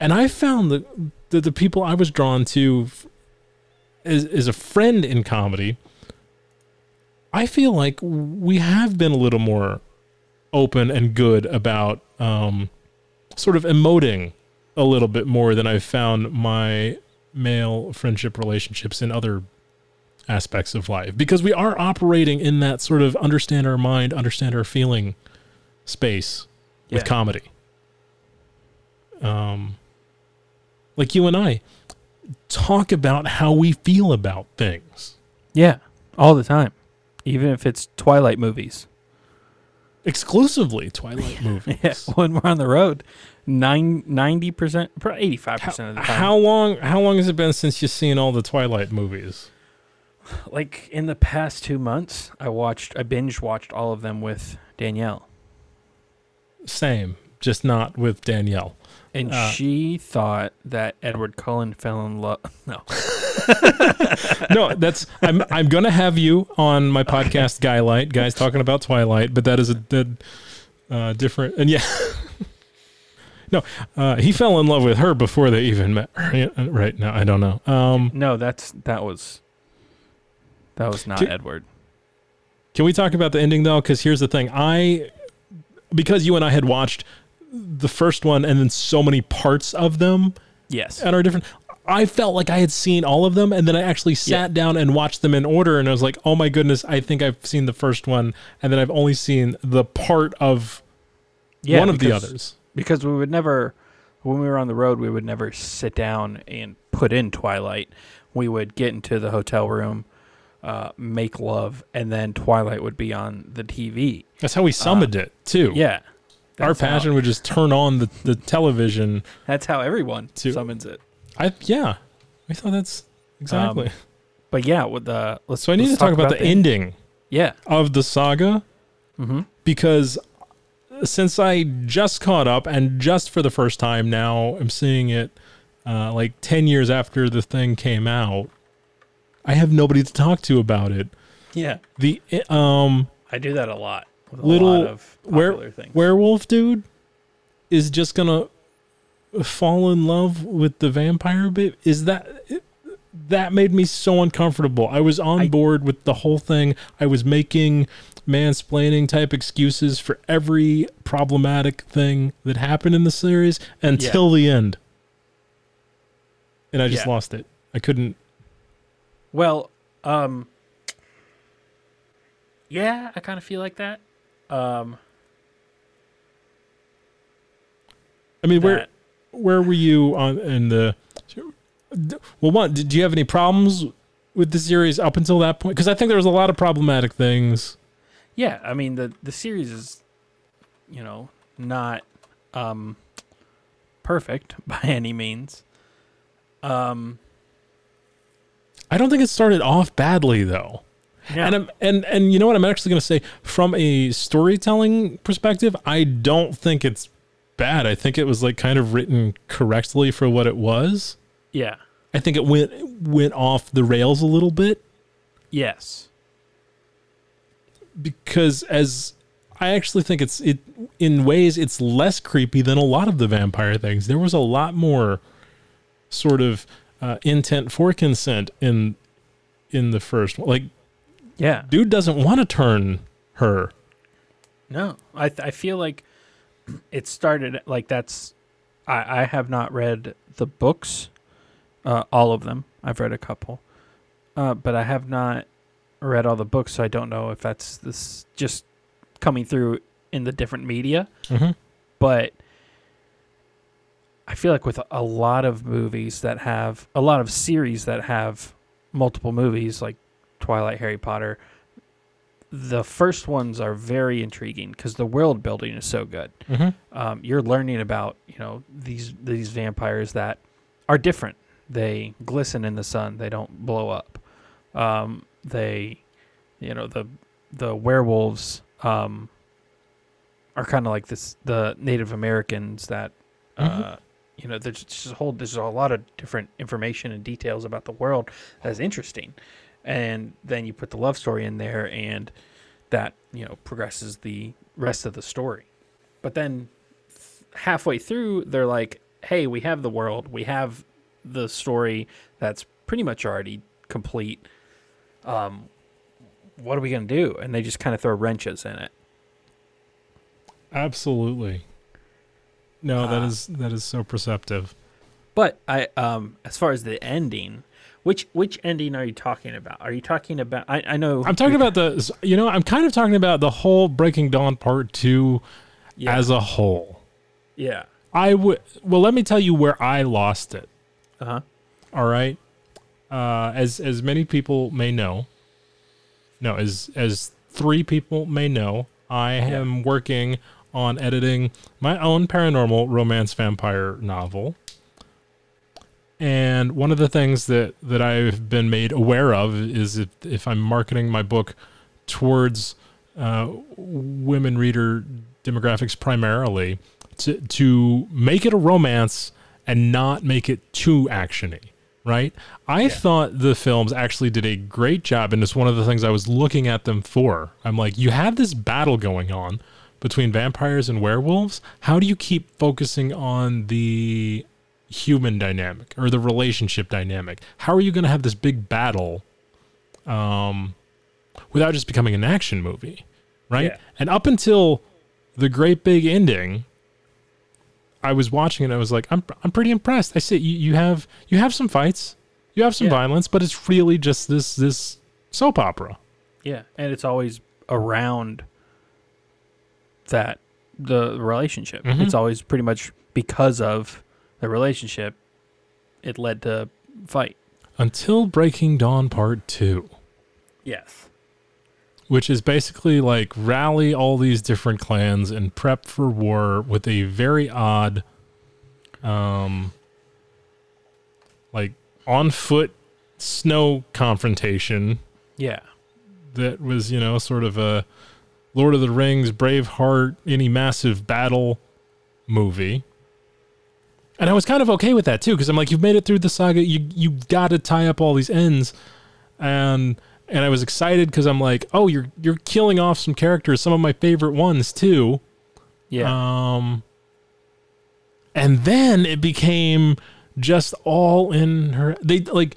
And I found that the, the people I was drawn to as, as a friend in comedy, I feel like we have been a little more open and good about um, sort of emoting a little bit more than I've found my male friendship relationships and other aspects of life because we are operating in that sort of understand our mind, understand our feeling space with comedy. Um, like you and I talk about how we feel about things Yeah, all the time. Even if it's Twilight movies. Exclusively Twilight movies. Yeah, when we're on the road, nine, 90%, probably 85% of the time. How long? How long has it been since you've seen all the Twilight movies? like in the past two months, I watched, I binge watched all of them with Danielle. Same, just not with Danielle. And Uh, she thought that Edward Cullen fell in love. No. no, that's I'm I'm gonna have you on my podcast, Guylight, guys talking about Twilight, but that is a that, uh, different and yeah. no, uh, he fell in love with her before they even met. Right, right now, I don't know. Um, No, that's, that was, that was not Can- Edward. can we talk about the ending though? Because here's the thing, I because you and I had watched the first one and then so many parts of them Yes. and are different. I felt like I had seen all of them, and then I actually sat down and watched them in order, and I was like, "Oh my goodness, I think I've seen the first one, and then I've only seen the part of Yeah, one of the others." because we would never when we were on the road we would never sit down and put in twilight we would get into the hotel room uh, make love and then twilight would be on the tv That's how we summoned it too. Uh, yeah our that's how- passion would just turn on the, the television. that's how everyone To- summons it I yeah, I thought that's exactly. Um, but yeah with the let's so I need to let's talk, about, the end. ending yeah of the saga mm-hmm. because since I just caught up and just for the first time now I'm seeing it uh, like 10 years after the thing came out, I have nobody to talk to about it. yeah The um i do that a lot with a Little- lot of where- popular things werewolf dude is just gonna fall in love with the vampire bit. Is that that made me so uncomfortable. I was on I- board with the whole thing. I was making mansplaining type excuses for every problematic thing that happened in the series until the end. And I just Yeah. lost it. I couldn't well um yeah i kind of feel like that um I mean, that- where were you on in the well one did you have any problems with the series up until that point? Because i think there was a lot of problematic things. Yeah, I mean the the series is, you know, not um perfect by any means. Um, i don't think it started off badly though. Yeah, and I'm, and and you know what? I'm actually going to say from a storytelling perspective i don't think it's bad i think it was like kind of written correctly for what it was yeah, i think it went went off the rails a little bit yes, because as I actually think it's it in ways it's less creepy than a lot of the vampire things. There was a lot more sort of uh, intent for consent in in the first one. Like Yeah. Dude doesn't want to turn her. No, I th- I feel like it started like that's. I I have not read the books, uh, all of them. I've read a couple, uh, but I have not read all the books, so I don't know if that's this just coming through in the different media. Mm-hmm. But I feel like with a lot of movies that have a lot of series that have multiple movies, like Twilight, Harry Potter, the first ones are very intriguing because the world building is so good. Mm-hmm. Um, you're learning about you know these these vampires that are different. They glisten in the sun. They don't blow up. Um, they, you know, the the werewolves um, are kind of like this the Native Americans that uh, you know there's just a whole there's a lot of different information and details about the world that's interesting, and then you put the love story in there and that you know progresses the rest of the story, but then halfway through they're like hey we have the world we have the story that's pretty much already complete um what are we going to do and they just kind of throw wrenches in it Absolutely. No, that Ah. is that is so perceptive. but i um as far as the ending which which ending are you talking about are you talking about i, I know I'm talking about the. You know, I'm kind of talking about the whole Breaking Dawn Part Two yeah, as a whole. yeah I would. Well, let me tell you where I lost it. uh-huh All right. Uh, as as many people may know, no, as as three people may know, I am working on editing my own paranormal romance vampire novel. And one of the things that that I've been made aware of is if if I'm marketing my book towards uh, women reader demographics primarily, to to make it a romance and not make it too actiony, right? I thought the films actually did a great job, and it's one of the things I was looking at them for. I'm like, you have this battle going on between vampires and werewolves. How do you keep focusing on the human dynamic or the relationship dynamic? How are you going to have this big battle um, without just becoming an action movie, right? Yeah. And up until the great big ending, I was watching it. and I was like, I'm I'm pretty impressed. I see you, you have you have some fights, you have some Yeah. violence, but it's really just this this soap opera. Yeah, and it's always around that the relationship. Mhm. It's always pretty much because of the relationship it led to fight. Until Breaking Dawn Part Two, Yes. which is basically like rally all these different clans and prep for war with a very odd, um, like on foot snow confrontation Yeah. that was, you know, sort of a Lord of the Rings, Braveheart, any massive battle movie. And I was kind of okay with that too, because I'm like, you've made it through the saga. You you got to tie up all these ends, and and I was excited because I'm like, oh, you're you're killing off some characters, some of my favorite ones too. Yeah. Um, and then it became just all in her. They like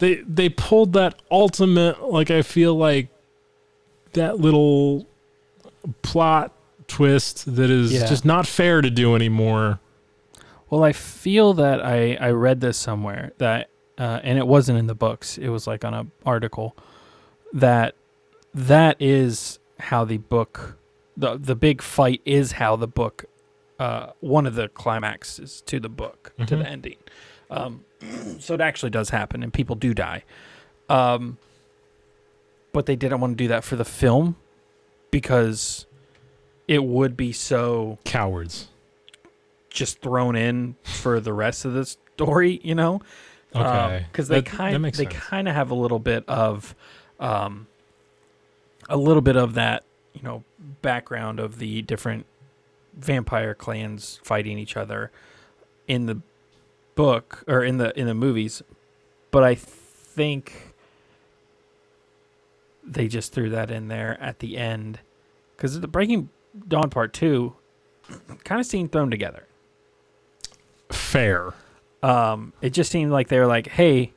they they pulled that ultimate like I feel like that little plot twist that is Yeah. just not fair to do anymore. Well, I feel that I I read this somewhere that uh, and it wasn't in the books. It was like on an article that that is how the book the the big fight is how the book uh, one of the climaxes to the book to Mhm. the ending. Um, so it actually does happen, and people do die. Um, but they didn't want to do that for the film because it would be so Cowards. Just thrown in for the rest of the story, you know? Okay. Because they That- that kind they kind of have a little bit of, um, a little bit of that, you know, background of the different vampire clans fighting each other in the book or in the in the movies, but I think they just threw that in there at the end because the Breaking Dawn Part Two kind of seemed thrown together. Fair. Um, it just seemed like they were like, "Hey,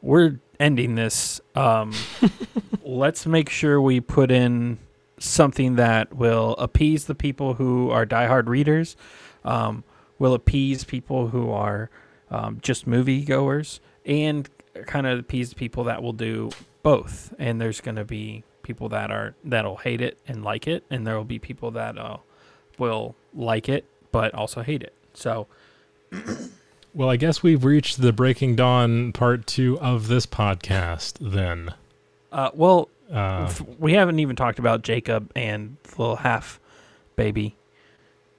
we're ending this, um, let's make sure we put in something that will appease the people who are diehard readers, um, will appease people who are um, just movie goers, and kind of appease people that will do both. And there's going to be people that are that'll hate it and like it, and there will be people that uh, will like it but also hate it. So Well, I guess we've reached the Breaking Dawn part two of this podcast then. Uh, well, Uh, f- we haven't even talked about Jacob and the little half baby.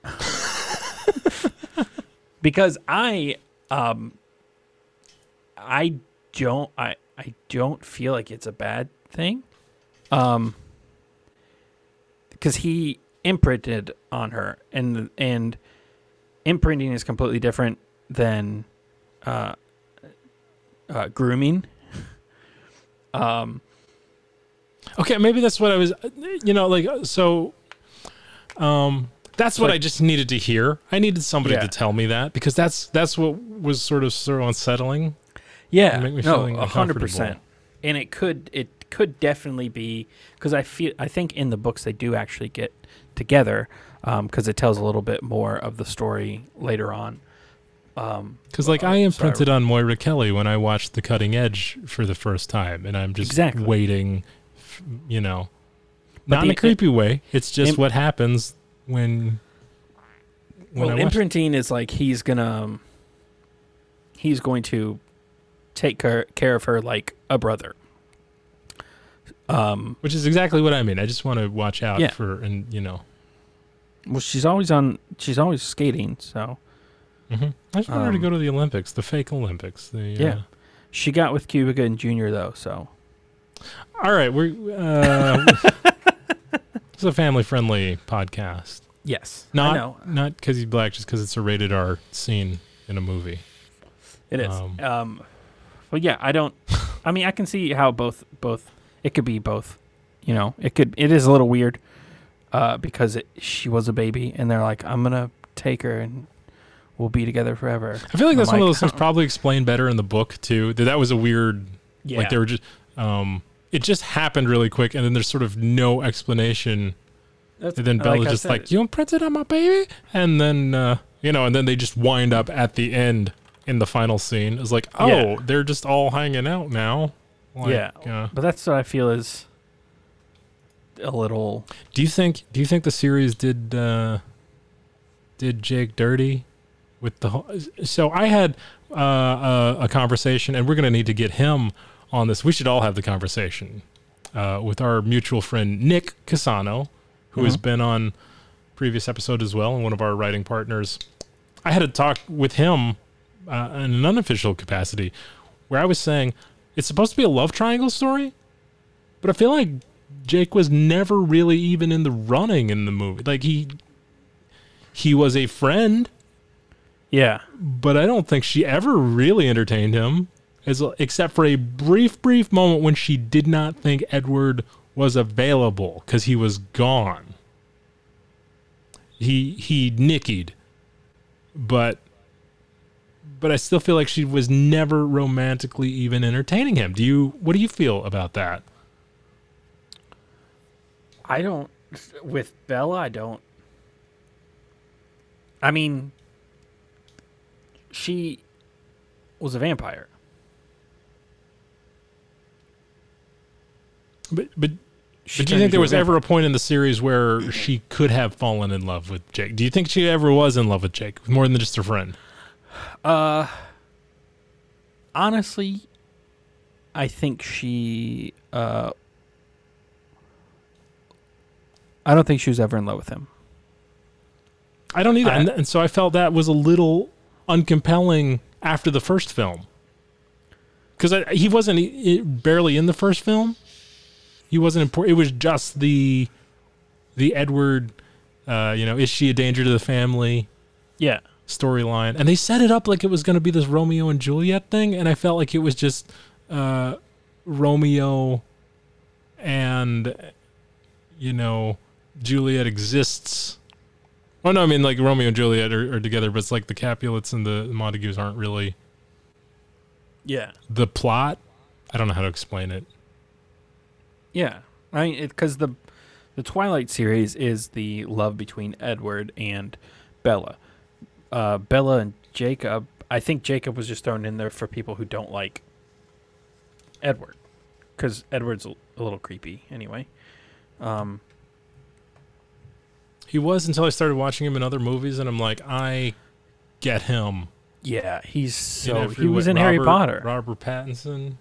because I um I don't I I don't feel like it's a bad thing. Um because he imprinted on her and and imprinting is completely different than uh, uh grooming. Um okay, maybe that's what I was, you know, like, uh, so, um, that's what Like- I just needed to hear. I needed somebody Yeah. to tell me that because that's that's what was sort of so unsettling. Yeah, make me no, a hundred percent. And it could it could definitely be because I feel I think in the books they do actually get together because it tells a little bit more of the story later on. Um, Because like Uh, I imprinted sorry. on Moira Kelly when I watched The Cutting Edge for the first time, and I'm just Exactly. waiting, f- you know, But not in a creepy way. It's just Im- what happens when. when well, imprinting is like he's gonna um, he's going to take care, care of her like a brother. Um, which is exactly what I mean. I just want to watch out Yeah. for, and you know, well, she's always on. She's always skating, so hmm I just want her to Um, go to the Olympics, the fake Olympics. The, uh, Yeah. she got with Cuba Gooding Junior though. So All right, we're. Uh, it's a family-friendly podcast. yes, Not not because he's black, just because it's a rated R scene in a movie. It is. Um, Um, but yeah, I don't. I mean, I can see how both both it could be both. You know, it could. It is a little weird, uh, because it, she was a baby, and they're like, "I'm gonna take her, and we'll be together forever." I feel like I'm that's one of those things probably explained better in the book too. That that was a weird Yeah. like they were just um it just happened really quick and then there's sort of no explanation That's, and then Bella's like just said, like you imprinted on my baby and then uh you know and then they just wind up at the end in the final scene it's like oh Yeah. they're just all hanging out now Like, Yeah. uh, But that's what I feel is a little. do you think do you think the series did uh did Jake dirty with the whole so I had uh, a, a conversation and we're gonna need to get him on this we should all have the conversation uh, with our mutual friend Nick Casano who has Mhm. been on previous episode as well and one of our writing partners I had a talk with him uh, in an unofficial capacity where I was saying it's supposed to be a love triangle story but I feel like Jake was never really even in the running in the movie like he he was a friend Yeah. but I don't think she ever really entertained him, as except for a brief, brief moment when she did not think Edward was available because he was gone. He he nickied, but but I still feel like she was never romantically even entertaining him. Do you? What do you feel about that? I don't. With Bella, I don't. I mean, she was a vampire. But but She But do you think there was ever a point in the series where she could have fallen in love with Jake? Do you think she ever was in love with Jake more than just a friend? Uh, honestly, I think she. Uh, I don't think she was ever in love with him. I don't either, I- and, and so I felt that was a little uncompelling after the first film because he wasn't i- barely in the first film. He wasn't important. It was just the the Edward. Uh, you know, is she a danger to the family? Yeah. storyline, and they set it up like it was going to be this Romeo and Juliet thing, and I felt like it was just uh, Romeo and you know Juliet exists. Oh no, I mean like Romeo and Juliet are, are together, but it's like the Capulets and the Montagues aren't really Yeah. the plot. I don't know how to explain it. Yeah, I mean, because the the Twilight series is the love between Edward and Bella. Uh, Bella and Jacob. I think Jacob was just thrown in there for people who don't like Edward, because Edward's a, a little creepy anyway. Um, He was until I started watching him in other movies, and I'm like, I get him. yeah, he's so he was in Harry Potter. Robert Pattinson.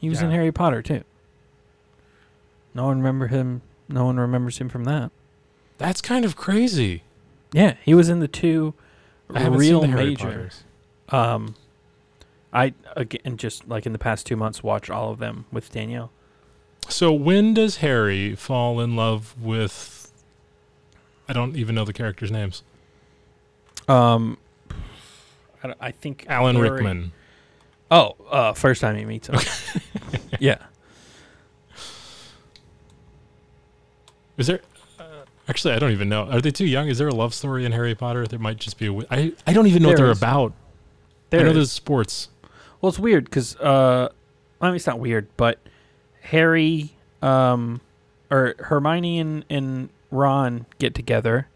He was in Harry Potter too. No one remember him. No one remembers him from that. That's kind of crazy. Yeah, he was in the two real the Harry major. Um, I again just like in the past two months watched all of them with Danielle. So when does Harry fall in love with? I don't even know the characters' names. Um, I, I think Alan Harry- Rickman. Oh, uh, first time he meets him. yeah, Is there? Uh, actually, I don't even know. Are they too young? Is there a love story in Harry Potter? There might just be a. wi- I I don't even know what There they're is. about. there. I know is. there's sports. Well, it's weird because uh, I mean it's not weird, but Harry, um, or Hermione and, and Ron get together.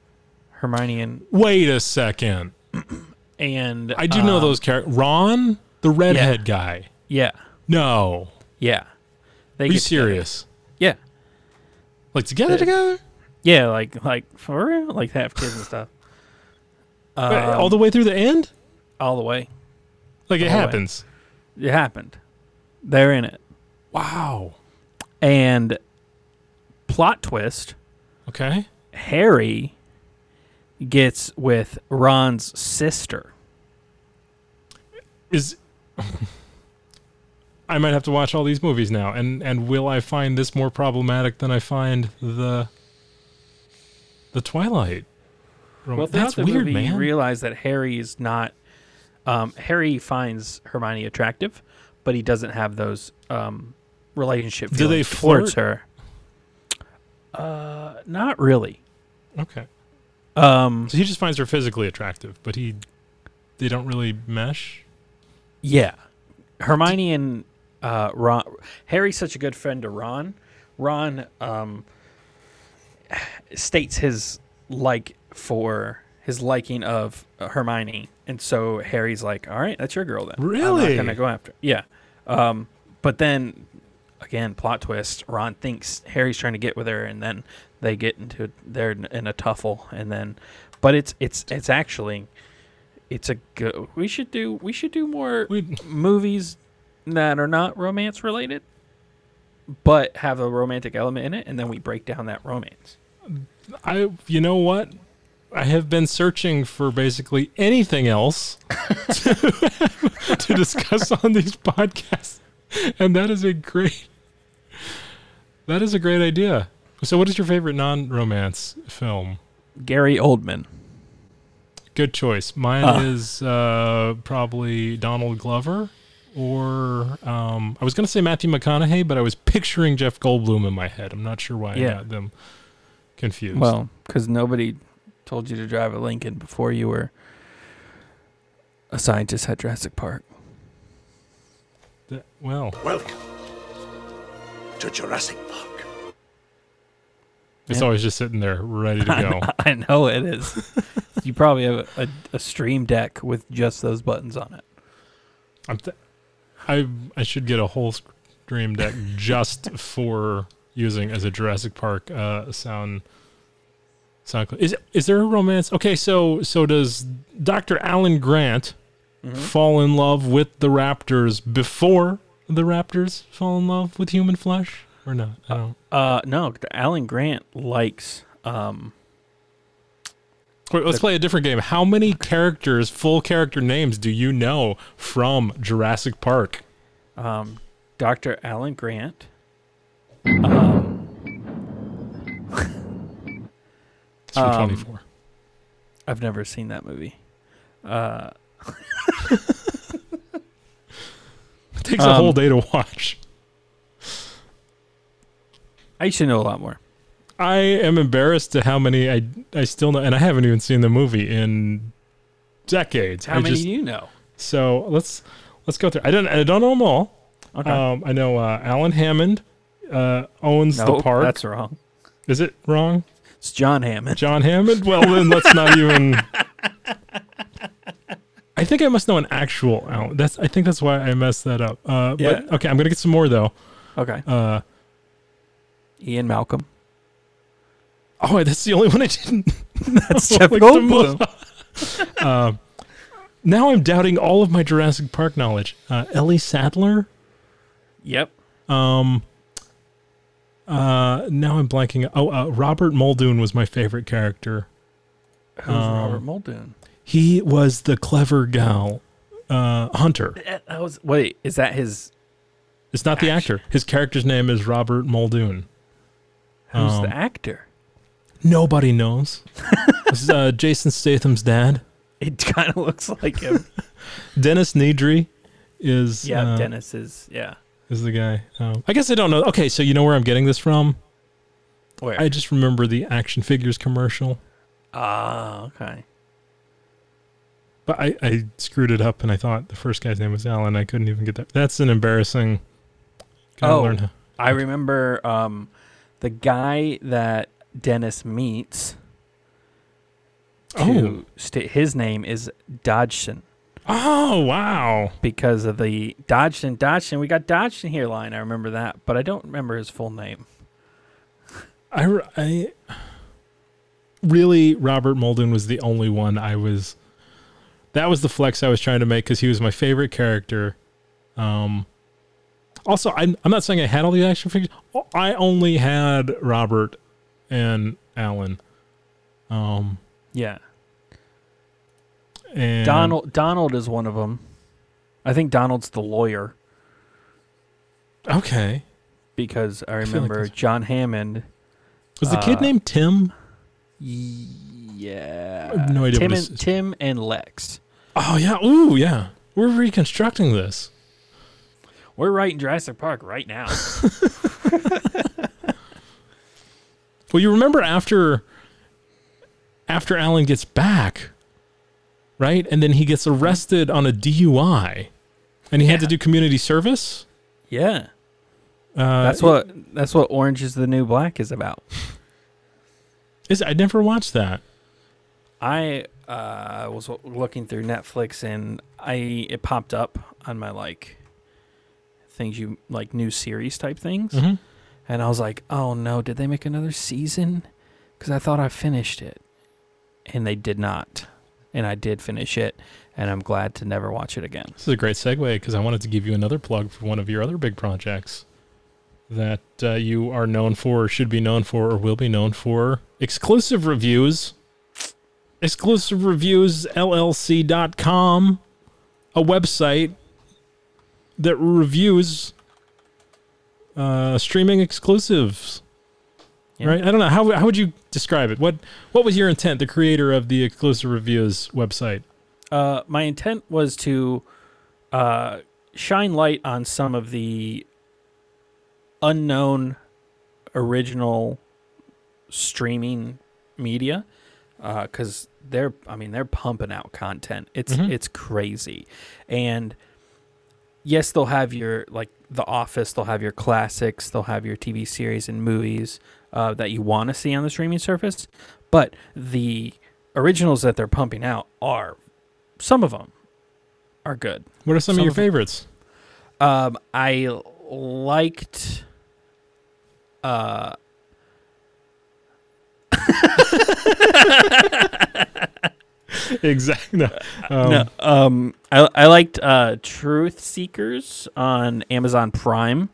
Hermione and Wait a second. and I do know um, those characters. Ron, the redhead guy. Yeah, No, yeah. They are you get together. serious? Yeah, Like together, together, yeah. Like like for real, like have kids and stuff. Wait, Um, all the way through the end. all the way. Like it way. happens. It happened. They're in it. Wow. And plot twist, Okay. Harry gets with Ron's sister. Is I might have to watch all these movies now, and and will I find this more problematic than I find the the Twilight? rom- Well, that's the weird, movie, man. you realize that Harry is not. Um, Harry finds Hermione attractive, but he doesn't have those um, relationship Do they flirt? her. Uh, not really. okay, Um, so he just finds her physically attractive, but he they don't really mesh. Yeah, Hermione and uh, Ron. Harry's such a good friend to Ron. Ron um, states his like for his liking of Hermione, and so Harry's like, "All right, that's your girl then." Really? I'm not gonna go after. Yeah, um, but then again, plot twist. Ron thinks Harry's trying to get with her, and then they get into they're in a tuffle, and then, but it's it's it's actually. It's a good. We should do. We should do more We movies that are not romance related, but have a romantic element in it, and then we break down that romance. I you know what? I have been searching for basically anything else to, to discuss on these podcasts. And that is a great That is a great idea. So what is your favorite non-romance film? Gary Oldman. Good choice. Mine Ah. is uh, probably Donald Glover or um, I was going to say Matthew McConaughey, but I was picturing Jeff Goldblum in my head. I'm not sure why I Yeah. got them confused. Well, because nobody told you to drive a Lincoln before you were a scientist at Jurassic Park. That- well, Welcome to Jurassic Park. It's Yeah. always just sitting there ready to go. I know it is. you probably have a, a, a stream deck with just those buttons on it. I'm th- I I should get a whole stream deck just for using as a Jurassic Park uh, sound. Sound. cl- Is is there a romance? Okay, so so does Dr. Alan Grant Mm-hmm. fall in love with the Raptors before the Raptors fall in love with human flesh or not? I don't. Uh, no, Alan Grant likes. Um, Wait, let's play a different game. How many characters, full character names, do you know from Jurassic Park? um, Dr. Alan Grant. Um, It's for Um, 24. I've never seen that movie. Uh, It takes a whole um, day to watch. I should know a lot more. I am embarrassed to how many I I still know, and I haven't even seen the movie in decades. How I many just, do you know? So let's Let's go through. I don't. I don't know them all. Okay. Um, I know uh, Alan Hammond uh, owns no, the park. that's wrong. Is it wrong? It's John Hammond. John Hammond? Well, then let's not even. I think I must know an actual Alan. That's. I think that's why I messed that up. Uh, Yeah. But okay, I'm gonna get some more though. Okay. Uh, Ian Malcolm. oh, that's the only one I didn't. That's Jeff Goldblum. Uh, now I'm doubting all of my Jurassic Park knowledge. Uh, Ellie Sadler. Yep. Um. Uh, now I'm blanking. Oh, uh, Robert Muldoon was my favorite character. Who's Um, Robert Muldoon? He was the clever gal, uh, Hunter. That that was wait. Is that his? It's not the Actor. His character's name is Robert Muldoon. Who's Um, the actor? Nobody knows. this is uh, Jason Statham's dad. It kind of looks like him. Dennis Nedry is yeah, uh, Dennis is. Yeah. is the guy. Um, I guess I don't know. Okay, so you know where I'm getting this from? Where? I just remember the action figures commercial, Ah, okay. But I, I screwed it up and I thought the first guy's name was Alan. I couldn't even get that. That's an embarrassing. Gotta Oh. learn how- I remember um, the guy that Dennis meets. Oh. Sta- his name is Dodgson Oh wow! because of the Dodgson, Dodgson. We got Dodgson here line. I remember that, but I don't remember his full name. I, I really Robert Muldoon was the only one I was. That was the flex I was trying to make because he was my favorite character. Um, also, I'm I'm not saying I had all the action figures. I only had Robert and Alan. Um, Yeah, and Donald. Donald is one of them. I think Donald's the lawyer Okay, because I like remember that's- John Hammond. was the kid Uh, named Tim? Yeah, no idea Tim what and, his- Tim and Lex. Oh yeah, ooh yeah. We're reconstructing this. We're writing Jurassic Park right now. Well, you remember after after Alan gets back, right? And then he gets arrested on a DUI, and he had to do community service. yeah, Uh, that's what that's what Orange is the New Black is about. is. I never watched that. I uh, was looking through Netflix and I it popped up on my like things you like new series type things, Mhm. and I was like, oh no, did they make another season? Because I thought I finished it, and they did not, and I did finish it, and I'm glad to never watch it again. This is a great segue because I wanted to give you another plug for one of your other big projects that uh, you are known for, or should be known for, or will be known for exclusive reviews. Exclusive reviews LLC.com, a website that reviews uh, streaming exclusives. Yeah. Right? I don't know how how would you describe it? What what was your intent, the creator of the exclusive reviews website? Uh, my intent was to uh, shine light on some of the unknown original streaming media because they're I mean they're pumping out content. It's Mhm. it's crazy, and yes, they'll have your like The Office. They'll have your classics. They'll have your TV series and movies uh, that you want to see on the streaming service, but the originals that they're pumping out are some of them are good. What are some, Some of your of favorites? Um, I liked. Uh, exactly. No. Um, no, um, I I liked uh, Truth Seekers on Amazon Prime.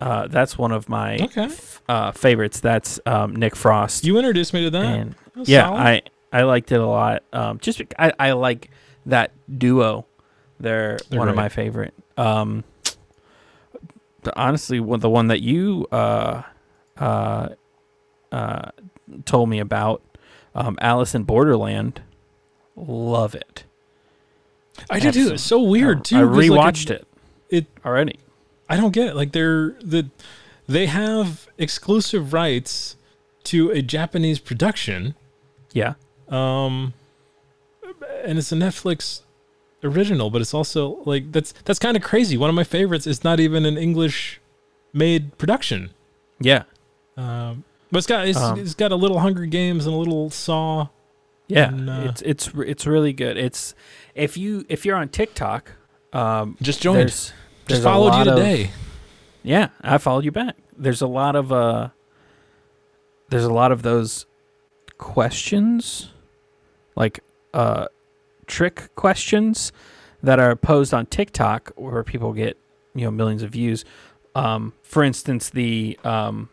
Uh, that's one of my Okay. uh, favorites. That's um, Nick Frost. You introduced me to that. and That's yeah, solid. I I liked it a lot. Um, just I I like that duo. They're, They're one of my favorite. Um, honestly, one the one that you uh uh uh told me about, um, Alice in Borderland. Love it. I did too. It's so weird I, too. I 'cause, like, rewatched it. it- already. I don't get it. Like they're the they have exclusive rights to a Japanese production. Yeah. Um and it's a Netflix original, but it's also like that's that's kind of crazy. One of my favorites is not even an English made production. Yeah. Um, but it's got it's, Um, it's got a little Hunger Games and a little Saw. Yeah, And, uh, it's it's it's really good. It's if you if you're on TikTok, um, Just joined. there's, there's Just a followed you lot of- today. yeah, I followed you back. There's a lot of uh, there's a lot of those questions, like uh, trick questions that are posed on TikTok where people get you know millions of views. Um, for instance, the um,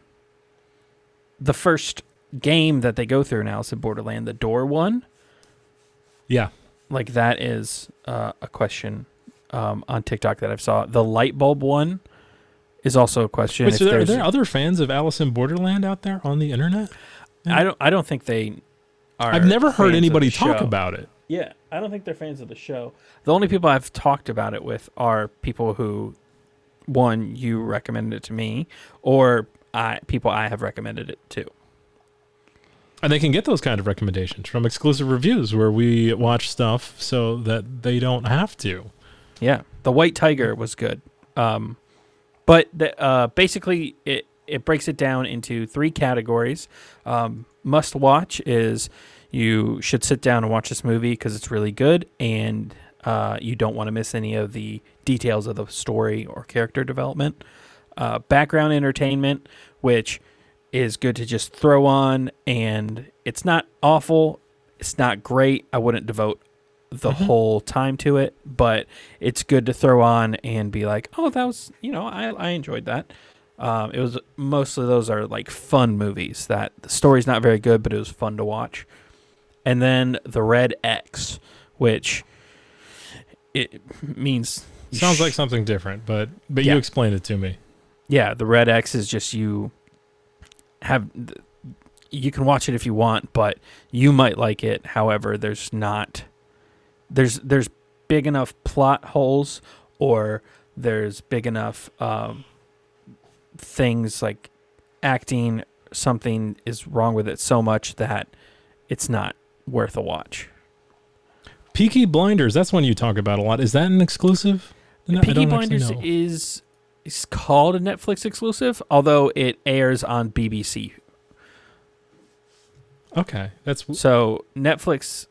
the first game that they go through in Alice in Borderland, the door one. Yeah. like that is uh, a question um, on TikTok that I've saw. The light bulb one is also a question. Wait, so there, are there other fans of Alice in Borderland out there on the internet? I don't. I don't think they are. I've never heard anybody talk show. about it. Yeah, I don't think they're fans of the show. The only people I've talked about it with are people who, one, you recommended it to me, or I people I have recommended it to. And they can get those kind of recommendations from exclusive reviews where we watch stuff so that they don't have to. Yeah, the White Tiger was good. Um, but the, uh, basically, it it breaks it down into three categories. Um, must watch is you should sit down and watch this movie because it's really good, and uh, you don't want to miss any of the details of the story or character development. Uh, background entertainment, which is good to just throw on, and it's not awful. It's not great. I wouldn't devote the whole time to it, but it's good to throw on and be like, oh, that was, you know, I, I enjoyed that. Um, it was mostly those are like fun movies that the story's not very good, but it was fun to watch. And then the Red X, which it means Sounds sh- like something different, but but Yeah. you explained it to me. Yeah, the red X is just you have you can watch it if you want, but you might like it. However, there's not there's there's big enough plot holes or there's big enough um, things like acting something is wrong with it so much that it's not worth a watch. Peaky Blinders, that's one you talk about a lot. Is that an exclusive? No, Peaky Blinders is is called a Netflix exclusive, although it airs on BBC Okay, that's So Netflix,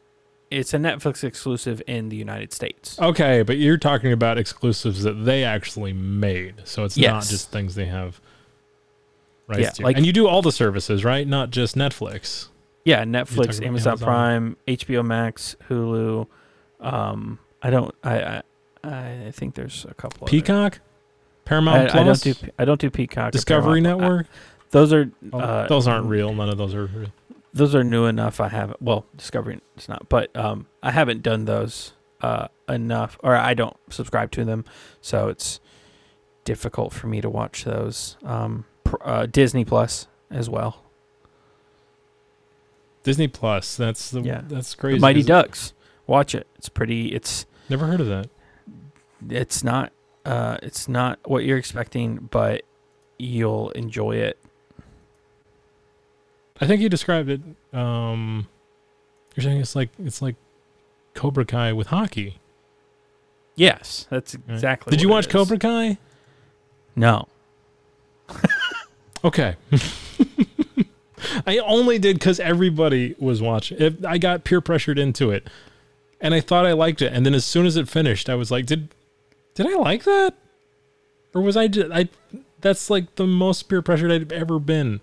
it's a Netflix exclusive in the United States. okay. But you're talking about exclusives that they actually made, so it's not just things they have rights Yeah, to. like- and you do all the services, right? Not just Netflix. Yeah, Netflix, Amazon, Amazon. Prime, HBO Max, Hulu. Um, I don't. I I, I think there's a couple. other- Peacock, Paramount I, I don't do. I don't do Peacock. Discovery Paramount. I- Network. those are Oh, uh, those aren't real. None of those are real. those are new enough. I haven't. Well, Discovery it's not, but um, I haven't done those uh enough, or I don't subscribe to them, so it's difficult for me to watch those. Um, uh, Disney Plus as well. Disney Plus. That's the Yeah. that's The crazy. Mighty 'cause- Ducks. Watch it. It's pretty. It's Never heard of that. it's not. Uh, it's not what you're expecting, but you'll enjoy it. I think you described it. Um, you're saying it's like it's like Cobra Kai with hockey. Yes, that's right? exactly. Did you watch. Cobra Kai? No. Okay. I only did because everybody was watching. If I got peer pressured into it, and I thought I liked it, and then as soon as it finished, I was like, "Did did I like that? Or was I just I?" That's like the most peer pressured I've ever been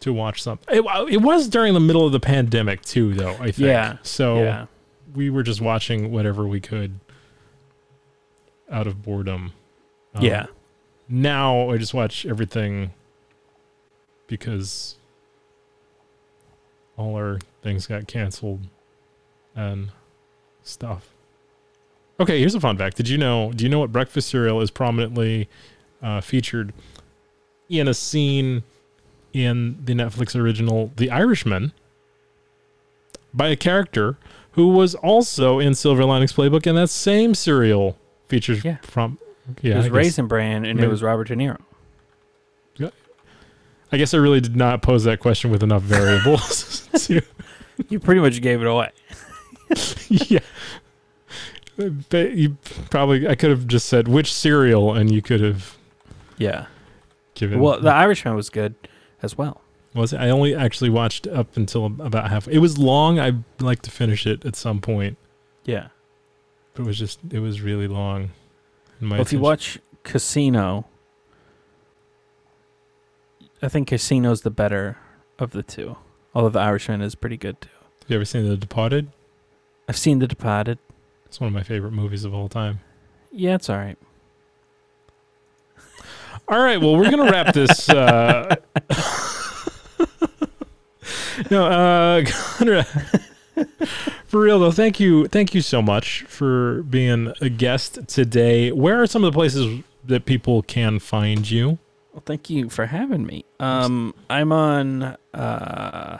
to watch something. It, it was during the middle of the pandemic too, though. I think. Yeah. So Yeah. we were just watching whatever we could out of boredom. Um, yeah. now I just watch everything because all our things got canceled and stuff. Okay, here's a fun fact. Did you know? Do you know what breakfast cereal is prominently uh, featured in a scene in the Netflix original The Irishman by a character who was also in Silver Linings Playbook, and that same cereal features Yeah. from. Yeah, it was Raisin Bran, and maybe- it was Robert De Niro. I guess I really did not pose that question with enough variables. to- You pretty much gave it away. yeah. But you probably I could have just said which cereal, and you could have Yeah. given. Well, The Irishman was good as well. was it? I only actually watched up until about half. It was long. I'd like to finish it at some point. Yeah. But it was just it was really long. Well, if you watch Casino, I think Casino's the better of the two. Although The Irishman is pretty good too. Have you ever seen The Departed? I've seen The Departed. It's one of my favorite movies of all time. Yeah, it's all right. All right, well, we're gonna wrap this. Uh, no, uh, Conrad, for real though, thank you, thank you so much for being a guest today. Where are some of the places that people can find you? Well, thank you for having me. Um, I'm on. Uh,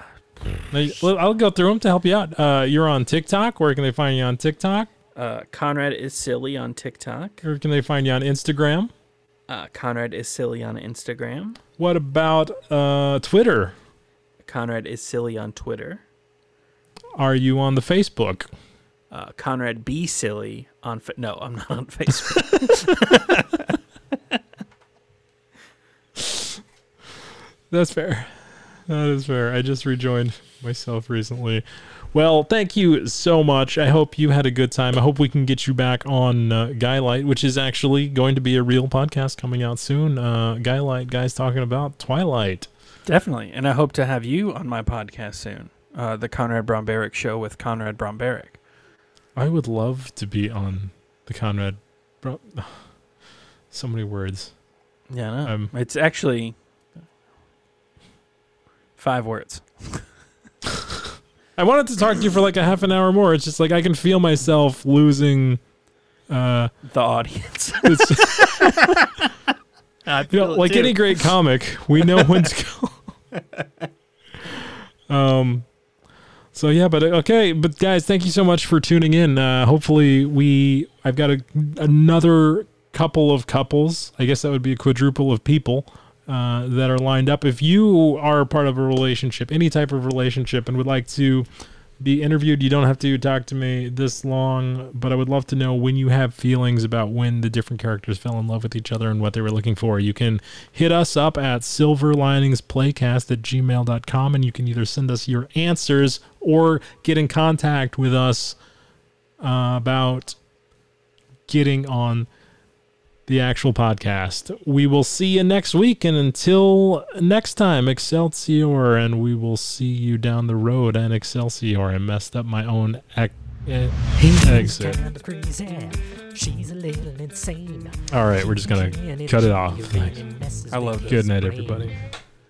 I'll go through them to help you out. Uh, you're on TikTok. Where can they find you on TikTok? Uh, Conrad is silly on TikTok. Where can they find you on Instagram? Uh, Conrad is silly on Instagram. What about uh, Twitter? Conrad is silly on Twitter. Are you on the Facebook? Uh, Conrad be silly on. Fa- no, I'm not on Facebook. That's fair. That is fair. I just rejoined myself recently. Well, thank you so much. I hope you had a good time. I hope we can get you back on uh, Guylight, which is actually going to be a real podcast coming out soon. Uh, Guylight, guys talking about Twilight. Definitely, and I hope to have you on my podcast soon. Uh, the Conrad Bromberich Show with Conrad Bromberich. I would love to be on the Conrad. Bro- so many words. Yeah, no, Um, it's actually five words. I wanted to talk to you for like a half an hour more. It's just like I can feel myself losing. Uh, The audience. it's, I you know, like any great comic, we know when to go. um, so yeah, but uh, okay, but guys, thank you so much for tuning in. Uh, hopefully, we I've got a, another couple of couples. I guess that would be a quadruple of people uh, that are lined up. If you are part of a relationship, any type of relationship, and would like to be interviewed, you don't have to talk to me this long, but I would love to know when you have feelings about when the different characters fell in love with each other and what they were looking for. You can hit us up at silverliningsplaycast at gmail.com and you can either send us your answers or get in contact with us uh, about getting on the actual podcast. We will see you next week, and until next time, Excelsior, and we will see you down the road. And Excelsior, I messed up my own. Ac- eh. He's Exit. kind of crazy. She's a little insane. All right, we're just gonna cut it off. Thanks. I love his Good night, brain. everybody.